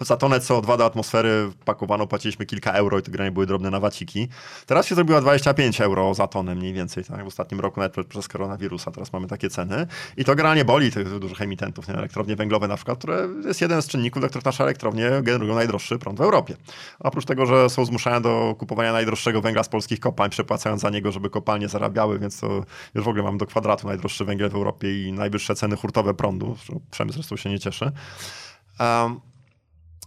za tonę CO2 do atmosfery pakowano, płaciliśmy kilka euro i te granie były drobne nawaciki. Teraz się zrobiła 25 euro za tonę mniej więcej, tak? W ostatnim roku nawet przez koronawirusa teraz mamy takie ceny. I to generalnie boli tych dużych emitentów, nie? elektrownie węglowe na przykład, które jest jeden z czynników, dla których nasze elektrownie generują najdroższy prąd w Europie. Oprócz tego, że są zmuszane do kupowania najdroższego węgla z polskich kopalń, przepłacając za niego, żeby kopalnie zarabiały, więc to już w ogóle mamy do kwadratu najdroższy węgiel w Europie i najwyższe ceny hurtowe prądu, przemysł zresztą się nie cieszy. Um,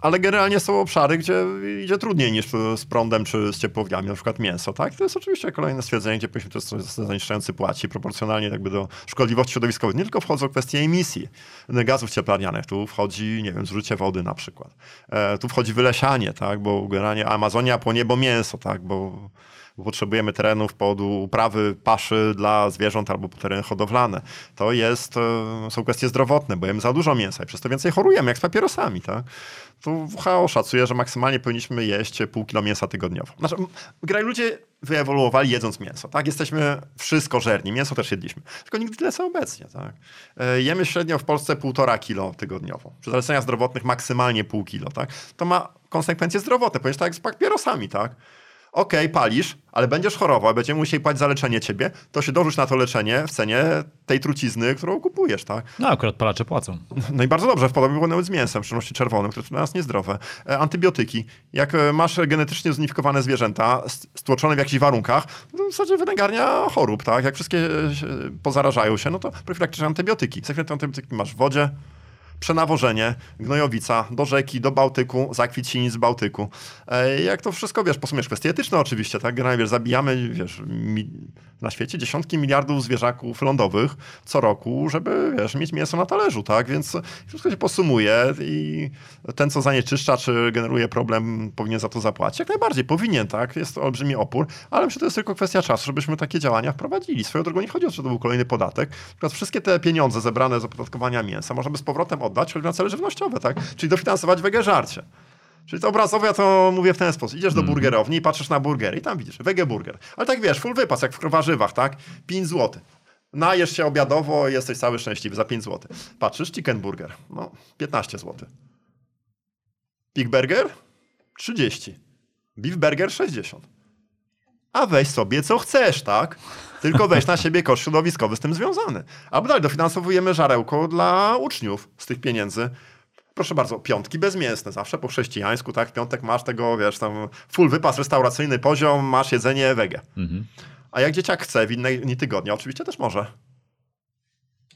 ale generalnie są obszary, gdzie idzie trudniej niż z prądem czy z ciepłowniami, na przykład mięso, tak? To jest oczywiście kolejne stwierdzenie, gdzie powiedzmy, to jest zanieczyszczający płaci proporcjonalnie jakby do szkodliwości środowiskowej. Nie tylko wchodzą kwestie emisji gazów cieplarnianych, tu wchodzi, nie wiem, zużycie wody na przykład. E, tu wchodzi wylesianie, tak? Bo generalnie Amazonia płonie, bo mięso, tak? Bo bo potrzebujemy terenów pod uprawy paszy dla zwierząt albo tereny hodowlane. To jest, e, są kwestie zdrowotne, bo jemy za dużo mięsa i przez to więcej chorujemy, jak z papierosami. Tak? Tu WHO szacuje, że maksymalnie powinniśmy jeść pół kilo mięsa tygodniowo. Znaczy, graj ludzie wyewoluowali jedząc mięso, tak? Jesteśmy wszystko żerni, mięso też jedliśmy. Tylko nigdy tyle co obecnie, tak? E, jemy średnio w Polsce półtora kilo tygodniowo. Przy zaleceniach zdrowotnych maksymalnie pół kilo, tak? To ma konsekwencje zdrowotne, ponieważ tak jak z papierosami, tak? Okej, okay, palisz, ale będziesz chorował, będziemy musieli płacić za leczenie ciebie, to się dorzuć na to leczenie w cenie tej trucizny, którą kupujesz, tak? No akurat palacze płacą. No i bardzo dobrze, w podobie było nawet z mięsem, w szczególności czerwonym, które dla nas niezdrowe. E, antybiotyki. Jak e, masz genetycznie zunifikowane zwierzęta, stłoczone w jakichś warunkach, to w zasadzie wynęgarnia chorób, tak? Jak wszystkie e, pozarażają się, no to profilaktyczne antybiotyki. Sekretne antybiotyki masz w wodzie, przenawożenie, gnojowica do rzeki, do Bałtyku, zakwit z Bałtyku. E, jak to wszystko, wiesz, posuniesz kwestie etyczne oczywiście, tak? Generalnie, wiesz, zabijamy, wiesz, mi, na świecie dziesiątki miliardów zwierzaków lądowych co roku, żeby, wiesz, mieć mięso na talerzu, tak? Więc wszystko się posumuje i ten, co zanieczyszcza, czy generuje problem, powinien za to zapłacić. Jak najbardziej, powinien, tak? Jest to olbrzymi opór, ale myślę, że to jest tylko kwestia czasu, żebyśmy takie działania wprowadzili. Swoją drogą nie chodzi o to, że to był kolejny podatek. Natomiast wszystkie te pieniądze zebrane z opodatkowania mięsa można by z powrotem oddać, choćby na cele żywnościowe, tak? Czyli dofinansować wege żarcie. Czyli to obrazowo ja to mówię w ten sposób. Idziesz do mm. burgerowni i patrzysz na burgery i tam widzisz wege burger. Ale tak wiesz, full wypas, jak w warzywach, tak? 5 zł. Najesz się obiadowo i jesteś cały szczęśliwy za 5 zł. Patrzysz, chicken burger, no 15 zł. Pig burger 30. Beef burger 60. A weź sobie co chcesz, tak? Tylko weź na siebie koszt środowiskowy z tym związany. Albo dalej, dofinansowujemy żarełko dla uczniów z tych pieniędzy. Proszę bardzo, piątki bezmięsne, zawsze po chrześcijańsku, tak? W piątek masz tego, wiesz, tam full wypas, restauracyjny poziom, masz jedzenie wege. Mhm. A jak dzieciak chce w innej dni tygodnia, oczywiście też może.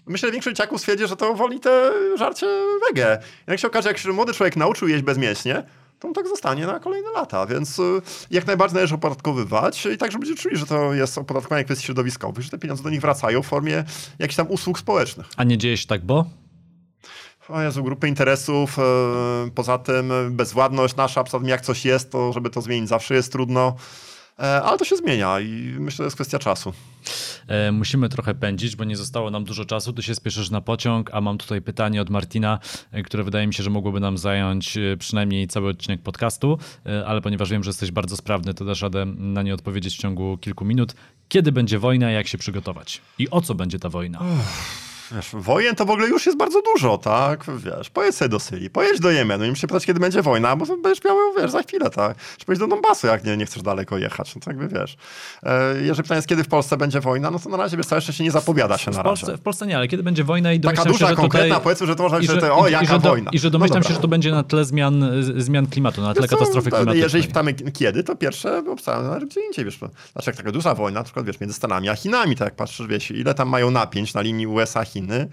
Myślę, że większość dzieciaków stwierdzi, że to woli te żarcie wege. Jak się okaże, jak się młody człowiek nauczył jeść bezmięśnie, to on tak zostanie na kolejne lata, więc y, jak najbardziej należy opodatkowywać i tak, żeby ludzie czuli, że to jest opodatkowanie kwestii środowiskowych, że te pieniądze do nich wracają w formie jakichś tam usług społecznych. A nie dzieje się tak, bo? O Jezu, grupy interesów, y, poza tym bezwładność nasza, poza tym jak coś jest, to żeby to zmienić zawsze jest trudno. E, ale to się zmienia i myślę, że to jest kwestia czasu. E, musimy trochę pędzić, bo nie zostało nam dużo czasu. Ty się spieszysz na pociąg, a mam tutaj pytanie od Martina, e, które wydaje mi się, że mogłoby nam zająć przynajmniej cały odcinek podcastu, ale ponieważ wiem, że jesteś bardzo sprawny, to dasz radę na nie odpowiedzieć w ciągu kilku minut. Kiedy będzie wojna, jak się przygotować? I o co będzie ta wojna? Uff wiesz, wojen to w ogóle już jest bardzo dużo, tak? Wiesz, pojedź sobie do Syrii, pojedź do Jemenu i się pytać, kiedy będzie wojna, bo będziesz miał, wiesz, za chwilę, tak? Czy pojedź do Donbasu, jak nie, nie chcesz daleko jechać, no to jakby wiesz. E, jeżeli pytanie jest, kiedy w Polsce będzie wojna, no to na razie, wiesz, jeszcze się nie zapowiada się w na Polsce, razie. W Polsce nie, ale kiedy będzie wojna i Taka domyślam duża, się, że konkretna, tutaj... powiedzmy, że to można I że, to, o, i, jaka i że do, wojna. I że No domyślam dobra. się, że to będzie na tle zmian, zmian klimatu, na tle co, katastrofy klimatycznej. Jeżeli pytamy kiedy, to pierwsze obstawy ale gdzie indziej, wiesz. Znaczy jak taka duża wojna, na przykład wiesz, między Stanami a Chinami, tak jak patrzysz, wiesz, ile tam mają napięć na linii USA-Chiny,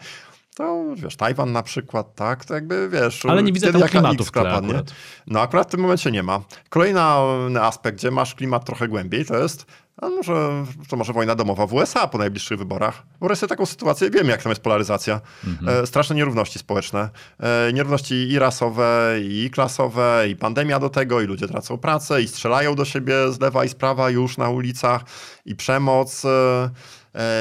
to wiesz, Tajwan na przykład, tak, to jakby wiesz... Ale nie widzę tam klimatu padnie. akurat. No akurat w tym momencie nie ma. Kolejny aspekt, gdzie masz klimat trochę głębiej, to jest a może, to może wojna domowa w USA po najbliższych wyborach. Wyobraź sobie taką sytuację, wiemy jak tam jest polaryzacja. E, straszne nierówności społeczne. E, nierówności i rasowe, i klasowe, i pandemia do tego, i ludzie tracą pracę, i strzelają do siebie z lewa i z prawa już na ulicach, i przemoc. E,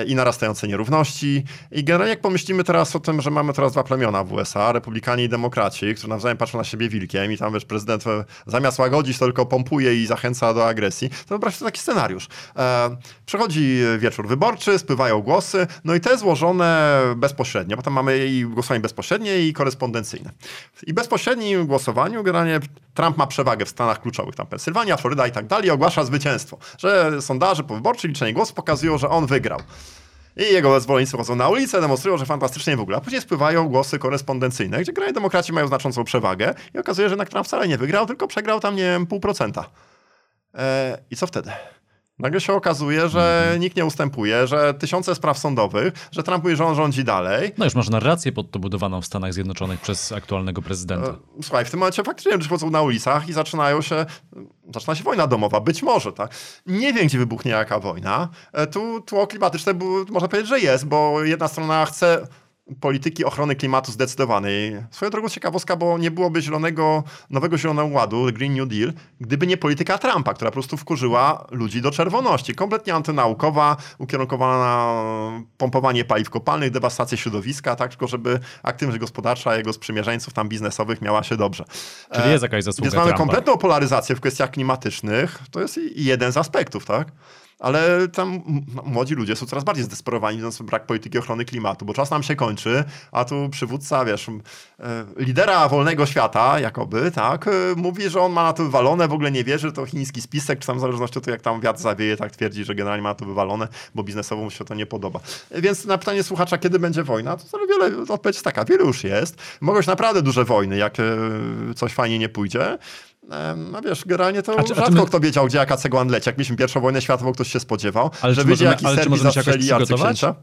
i narastające nierówności. I generalnie jak pomyślimy teraz o tym, że mamy teraz dwa plemiona w USA, republikanie i demokraci, którzy nawzajem patrzą na siebie wilkiem i tam wiesz, prezydent e, zamiast łagodzić to tylko pompuje i zachęca do agresji, to wyobraź sobie taki scenariusz. E, przychodzi wieczór wyborczy, spływają głosy, no i te złożone bezpośrednio, bo tam mamy i głosowanie bezpośrednie i korespondencyjne. I bezpośrednim głosowaniu generalnie Trump ma przewagę w stanach kluczowych, tam Pensylwania, Floryda i tak dalej, ogłasza zwycięstwo, że sondaże powyborcze, liczenie głosów pokazują, że on wygrał. I jego zwolennicy chodzą na ulicę, demonstrują, że fantastycznie w ogóle. A później spływają głosy korespondencyjne, gdzie kraj demokraci mają znaczącą przewagę i okazuje się, że jednak Trump wcale nie wygrał, tylko przegrał tam, nie wiem, pół procenta. E, I co wtedy? Nagle się okazuje, że nikt nie ustępuje, że tysiące spraw sądowych, że Trump że on rządzi dalej. No już masz narrację pod to budowaną w Stanach Zjednoczonych przez aktualnego prezydenta. E, Słuchaj, w tym momencie faktycznie ludzie chodzą na ulicach i zaczynają się, zaczyna się wojna domowa, być może, tak. Nie wiem, gdzie wybuchnie jaka wojna. E, Tu tło klimatyczne można powiedzieć, że jest, bo jedna strona chce polityki ochrony klimatu zdecydowanej. Swoją drogą ciekawostka, bo nie byłoby zielonego, nowego zielonego ładu, Green New Deal, gdyby nie polityka Trumpa, która po prostu wkurzyła ludzi do czerwoności. Kompletnie antynaukowa, ukierunkowana na pompowanie paliw kopalnych, dewastację środowiska, tak, tylko żeby aktywność gospodarcza jego sprzymierzeńców tam biznesowych miała się dobrze. Czyli jest jakaś zasługa Więc mamy Trumpa. kompletną polaryzację w kwestiach klimatycznych. To jest jeden z aspektów, tak? Ale tam młodzi ludzie są coraz bardziej zdesperowani, widząc brak polityki ochrony klimatu, bo czas nam się kończy, a tu przywódca, wiesz, e, lidera wolnego świata, jakoby, tak, e, mówi, że on ma na to wywalone, w ogóle nie wierzy, to chiński spisek, czy tam w zależności od tego, jak tam wiatr zawieje, tak twierdzi, że generalnie ma to wywalone, bo biznesowo mu się to nie podoba. E, Więc na pytanie słuchacza, kiedy będzie wojna, to wiele, odpowiedź jest taka, wiele już jest. Mogą być naprawdę duże wojny, jak coś fajnie nie pójdzie. No wiesz, generalnie to A czy- rzadko my- kto wiedział, gdzie jaka cegła leci. Jak mieliśmy pierwszą wojnę światową, ktoś się spodziewał, Ale że wyjdzie jakiś jakoś zastrzeli przygotować? arcyksięcia.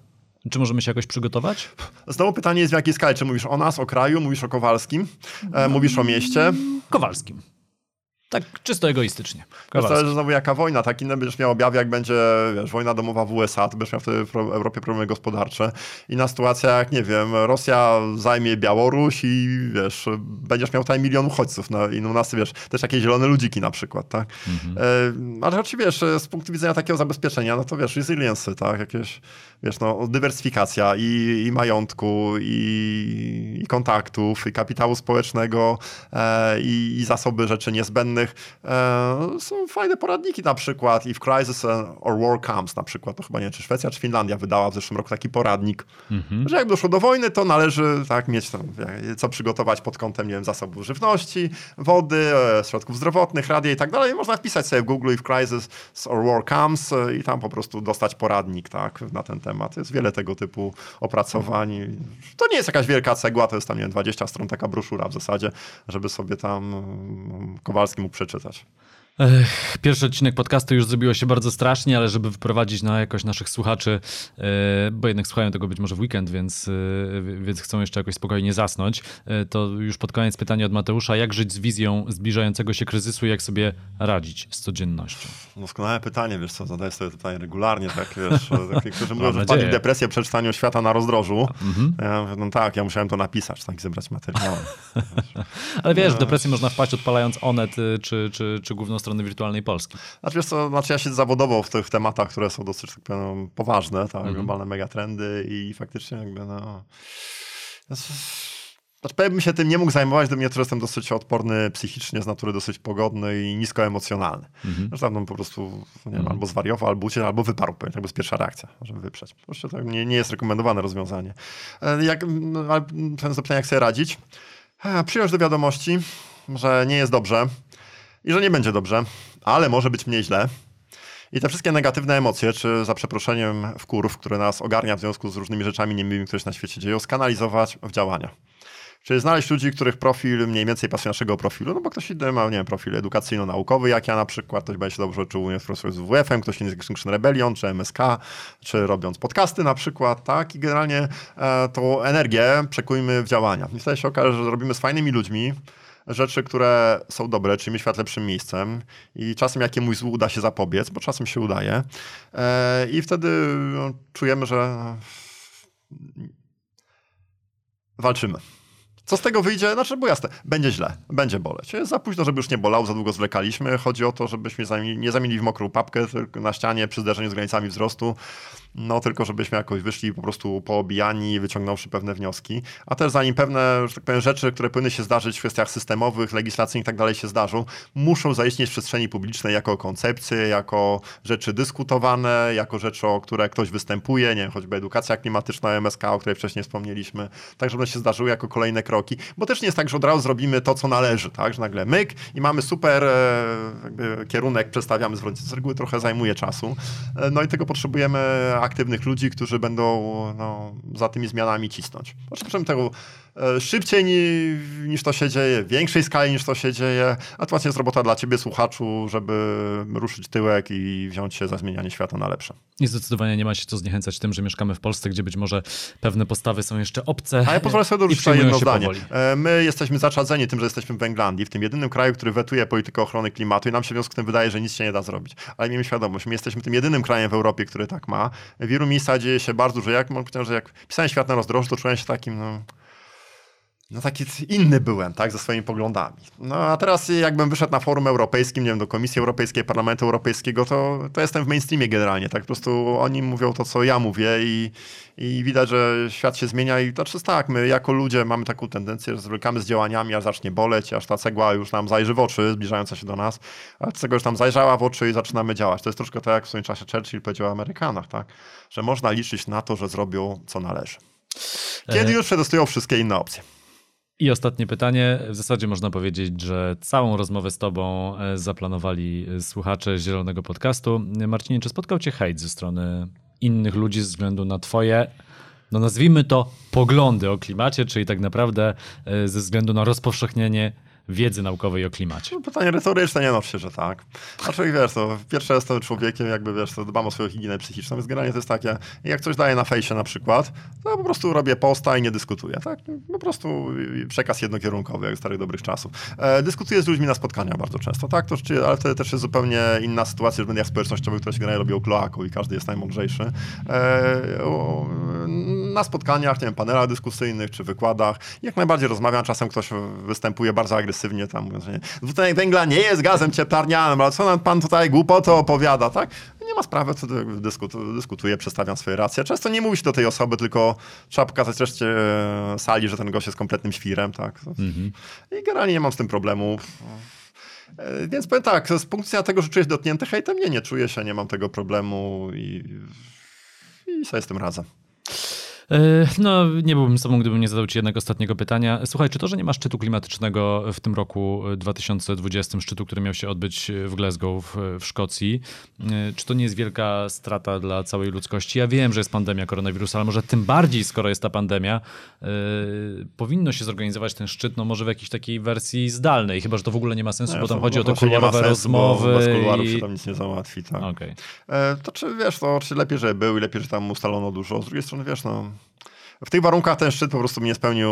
Czy możemy się jakoś przygotować? Znowu pytanie jest w jakiej skali. Czy mówisz o nas, o kraju, mówisz o Kowalskim, e, mówisz o mieście. Kowalskim. Tak czysto egoistycznie. To zależy znowu jaka wojna. Tak inne będziesz miał objawy, jak będzie wiesz, wojna domowa w USA, to będziesz miał wtedy w Europie problemy gospodarcze. Inna sytuacja, jak nie wiem, Rosja zajmie Białoruś i wiesz, będziesz miał tutaj milion uchodźców. No, I u nas, wiesz, też jakieś zielone ludziki na przykład, tak? E, ale oczywiście, wiesz, z punktu widzenia takiego zabezpieczenia, no to wiesz, resilience, tak? Jakieś, wiesz, no, dywersyfikacja i, i majątku, i, i kontaktów, i kapitału społecznego, e, i, i zasoby rzeczy niezbędnych. E, są fajne poradniki na przykład i w Crisis or War Comes na przykład, to chyba nie wiem, czy Szwecja, czy Finlandia wydała w zeszłym roku taki poradnik, że jak doszło do wojny, to należy tak mieć tam, co przygotować pod kątem, nie wiem, zasobów żywności, wody, e, środków zdrowotnych, radia i tak dalej. Można wpisać sobie w Google i w Crisis or War Comes e, i tam po prostu dostać poradnik, tak, na ten temat. Jest wiele tego typu opracowań. To nie jest jakaś wielka cegła, to jest tam, nie wiem, 20 stron taka broszura w zasadzie, żeby sobie tam mm, Kowalski mógł przeczytać. Ech, pierwszy odcinek podcastu już zrobiło się bardzo strasznie, ale żeby wyprowadzić na jakość naszych słuchaczy, e, bo jednak słuchają tego być może w weekend, więc, e, więc chcą jeszcze jakoś spokojnie zasnąć, e, to już pod koniec pytanie od Mateusza, jak żyć z wizją zbliżającego się kryzysu i jak sobie radzić z codziennością? Doskonałe pytanie, wiesz co, zadaję sobie pytanie regularnie, tak, wiesz, *laughs* którzy mówią, że wpadli w depresję przed czytaniem Świata na rozdrożu. Mhm. Ja mówię, no tak, ja musiałem to napisać, tak, zebrać materiał. *laughs* Ale wiesz, w depresję można wpaść odpalając Onet y, czy, czy, czy główną stronę wirtualnej Polski. Znaczy, wiesz co, znaczy ja się zawodowo w tych tematach, które są dosyć tak powiem, poważne, tak, Mhm. globalne megatrendy i faktycznie jakby no... Znaczy, pewnie bym się tym nie mógł zajmować, gdyby nie to, jestem dosyć odporny psychicznie, z natury dosyć pogodny i niskoemocjonalny. Mhm. Zresztą bym po prostu nie wiem, mhm. albo zwariował, albo uciekł, albo wyparł, pewnie, jakby jest pierwsza reakcja, żeby wyprzeć. Po prostu to nie, nie jest rekomendowane rozwiązanie. E, jak, no, ale zapytanie, jak sobie radzić? E, przyjąć do wiadomości, że nie jest dobrze i że nie będzie dobrze, ale może być mniej źle. I te wszystkie negatywne emocje, czy za przeproszeniem wkurw, które nas ogarnia w związku z różnymi rzeczami niemiłymi, które się na świecie dzieją, skanalizować w działania. Czyli znaleźć ludzi, których profil mniej więcej pasuje naszego profilu, no bo ktoś inny ma, nie wiem, profil edukacyjno-naukowy, jak ja na przykład, ktoś będzie się dobrze czuł z WF-em, ktoś inny z Extinction Rebellion, czy MSK, czy robiąc podcasty na przykład, tak? I generalnie e, tą energię przekujmy w działania. I wtedy się okaże, że robimy z fajnymi ludźmi, rzeczy, które są dobre, czyli świat lepszym miejscem i czasem jakiemuś złu uda się zapobiec, bo czasem się udaje. E, I wtedy no, czujemy, że walczymy. Co z tego wyjdzie? Znaczy, bo jasne, będzie źle, będzie boleć. Jest za późno, żeby już nie bolał, za długo zwlekaliśmy. Chodzi o to, żebyśmy nie zamienili w mokrą papkę na ścianie przy zderzeniu z granicami wzrostu, no tylko żebyśmy jakoś wyszli po prostu poobijani, wyciągnąwszy pewne wnioski. A też zanim pewne, że tak powiem, rzeczy, które powinny się zdarzyć w kwestiach systemowych, legislacyjnych i tak dalej się zdarzą, muszą zaistnieć w przestrzeni publicznej jako koncepcje, jako rzeczy dyskutowane, jako rzeczy, o które ktoś występuje, nie wiem, choćby edukacja klimatyczna MSK, o której wcześniej wspomnieliśmy, tak żeby one się zdarzyły jako kolejne kroki, bo też nie jest tak, że od razu zrobimy to, co należy, tak, że nagle myk i mamy super e, kierunek, przedstawiamy z z reguły trochę zajmuje czasu, e, no i tego potrzebujemy aktywnych ludzi, którzy będą no, za tymi zmianami cisnąć. Potrzebujemy tego szybciej niż to się dzieje, w większej skali niż to się dzieje, a to właśnie jest robota dla ciebie, słuchaczu, żeby ruszyć tyłek i wziąć się za zmienianie świata na lepsze. I zdecydowanie nie ma się co zniechęcać tym, że mieszkamy w Polsce, gdzie być może pewne postawy są jeszcze obce. A ja pozwolę sobie dorzucić jedno zdanie. Powoli. E, my jesteśmy zaczadzeni tym, że jesteśmy w Węglandii, w tym jedynym kraju, który wetuje politykę ochrony klimatu i nam się w związku z tym wydaje, że nic się nie da zrobić. Ale miejmy świadomość, my jesteśmy tym jedynym krajem w Europie, który tak ma. W wielu miejscach dzieje się bardzo dużo. Jak, że jak pisałem świat na rozdrożu, to czułem się takim, no, no taki inny byłem, tak, ze swoimi poglądami. No a teraz jakbym wyszedł na forum europejskim, nie wiem, do Komisji Europejskiej, Parlamentu Europejskiego, to, to jestem w mainstreamie generalnie, tak, po prostu oni mówią to, co ja mówię i, i widać, że świat się zmienia i to jest tak, my jako ludzie mamy taką tendencję, że zwlekamy z działaniami, aż zacznie boleć, aż ta cegła już nam zajrzy w oczy, zbliżająca się do nas, a cegła już tam zajrzała w oczy i zaczynamy działać. To jest troszkę tak, jak w swoim czasie Churchill powiedział o Amerykanach, tak, że można liczyć na to, że zrobią, co należy. Kiedy e, już przetestują wszystkie inne opcje. I ostatnie pytanie. W zasadzie można powiedzieć, że całą rozmowę z Tobą e, zaplanowali e, słuchacze Zielonego Podcastu. Marcinie, czy spotkał Cię hejt ze strony innych ludzi ze względu na Twoje, no nazwijmy to, poglądy o klimacie, czyli tak naprawdę e, ze względu na rozpowszechnienie wiedzy naukowej o klimacie? No, pytanie retoryczne, nie no że tak. Znaczy, wiesz, to pierwsze jestem człowiekiem, jakby, wiesz, to dbam o swoją higienę psychiczną, więc generalnie to jest takie, jak coś daję na fejsie na przykład, to po prostu robię posta i nie dyskutuję, tak? Po prostu przekaz jednokierunkowy, jak starych dobrych czasów. E, dyskutuję z ludźmi na spotkaniach bardzo często, tak? To, ale wtedy też jest zupełnie inna sytuacja w mediach społecznościowych, które się generalnie robią kloaką i każdy jest najmądrzejszy. E, o, na spotkaniach, nie wiem, panelach dyskusyjnych czy wykładach, jak najbardziej rozmawiam, czasem ktoś występuje bardzo agresywnie, agresywnie tam mówiąc, że dwutlenek węgla nie jest gazem cieplarnianym, ale co nam pan tutaj głupoto opowiada, tak? Nie ma sprawy, co dyskutuję, dyskutuję, przedstawiam swoje racje. Często nie mówi się do tej osoby, tylko trzeba pokazać reszcie e, sali, że ten gość jest kompletnym świrem, tak? Mhm. I generalnie nie mam z tym problemu. E, więc powiem tak, z punktu widzenia tego, że czuję się dotknięty hejtem, nie, nie czuję się, nie mam tego problemu i, i sobie z tym razem. E, no, nie byłbym sobą, gdybym nie zadał ci jednego ostatniego pytania. Słuchaj, czy to, że nie ma szczytu klimatycznego w tym roku 2020, szczytu, który miał się odbyć w Glasgow w, w Szkocji, e, czy to nie jest wielka strata dla całej ludzkości? Ja wiem, że jest pandemia koronawirusa, ale może tym bardziej, skoro jest ta pandemia, yy, powinno się zorganizować ten szczyt, no może w jakiejś takiej wersji zdalnej, chyba, że to w ogóle nie ma sensu, no, bo tam chodzi o te kuluarowe rozmowy. Bo bez kuluarów i... się tam nic nie załatwi, tak. Okay. E, to czy wiesz, to czy lepiej, że był i lepiej, że tam ustalono dużo. Z drugiej strony, wiesz, no w tych warunkach ten szczyt po prostu nie spełnił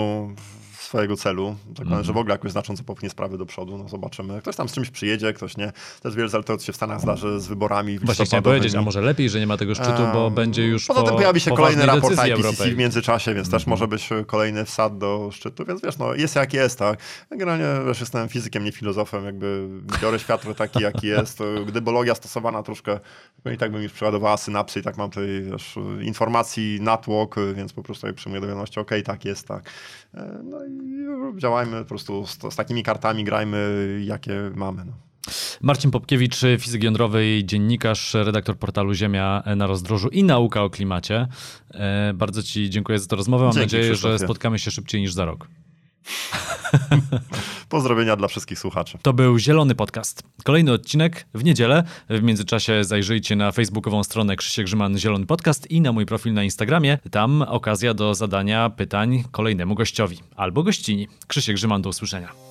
swojego celu, tak mm. że w ogóle jakoś znacząco popchnie sprawy do przodu, no zobaczymy. Ktoś tam z czymś przyjedzie, ktoś nie. Też wiele zależy co się w Stanach zdarzy z wyborami. Właśnie chciałem powiedzieć, a może lepiej, że nie ma tego szczytu, bo um, będzie już Poza po, tym pojawi się kolejny raport IPCC w międzyczasie, więc mm. też mhm. może być kolejny wsad do szczytu, więc wiesz, no jest jak jest, tak. Generalnie wiesz, jestem fizykiem, nie filozofem, jakby biorę świat *laughs* taki, jaki jest. Gdybologia stosowana troszkę, i tak bym już przeładowała synapsy i tak mam tutaj wiesz, informacji natłok, więc po prostu jak przyjmuję do wiadomości, okej, okay, tak jest, tak. E, no i działajmy po prostu z, z takimi kartami, grajmy jakie mamy. No. Marcin Popkiewicz, fizyk jądrowy, dziennikarz, redaktor portalu Ziemia na rozdrożu i nauka o klimacie. E, bardzo Ci dziękuję za tę rozmowę. Mam Dzięki, nadzieję, Krzysztofie. że spotkamy się szybciej niż za rok. *laughs* Pozdrowienia dla wszystkich słuchaczy. To był Zielony Podcast. Kolejny odcinek w niedzielę. W międzyczasie zajrzyjcie na facebookową stronę Krzysiek Grzyman Zielony Podcast i na mój profil na Instagramie. Tam okazja do zadania pytań kolejnemu gościowi albo gościni. Krzysiek Grzyman, do usłyszenia.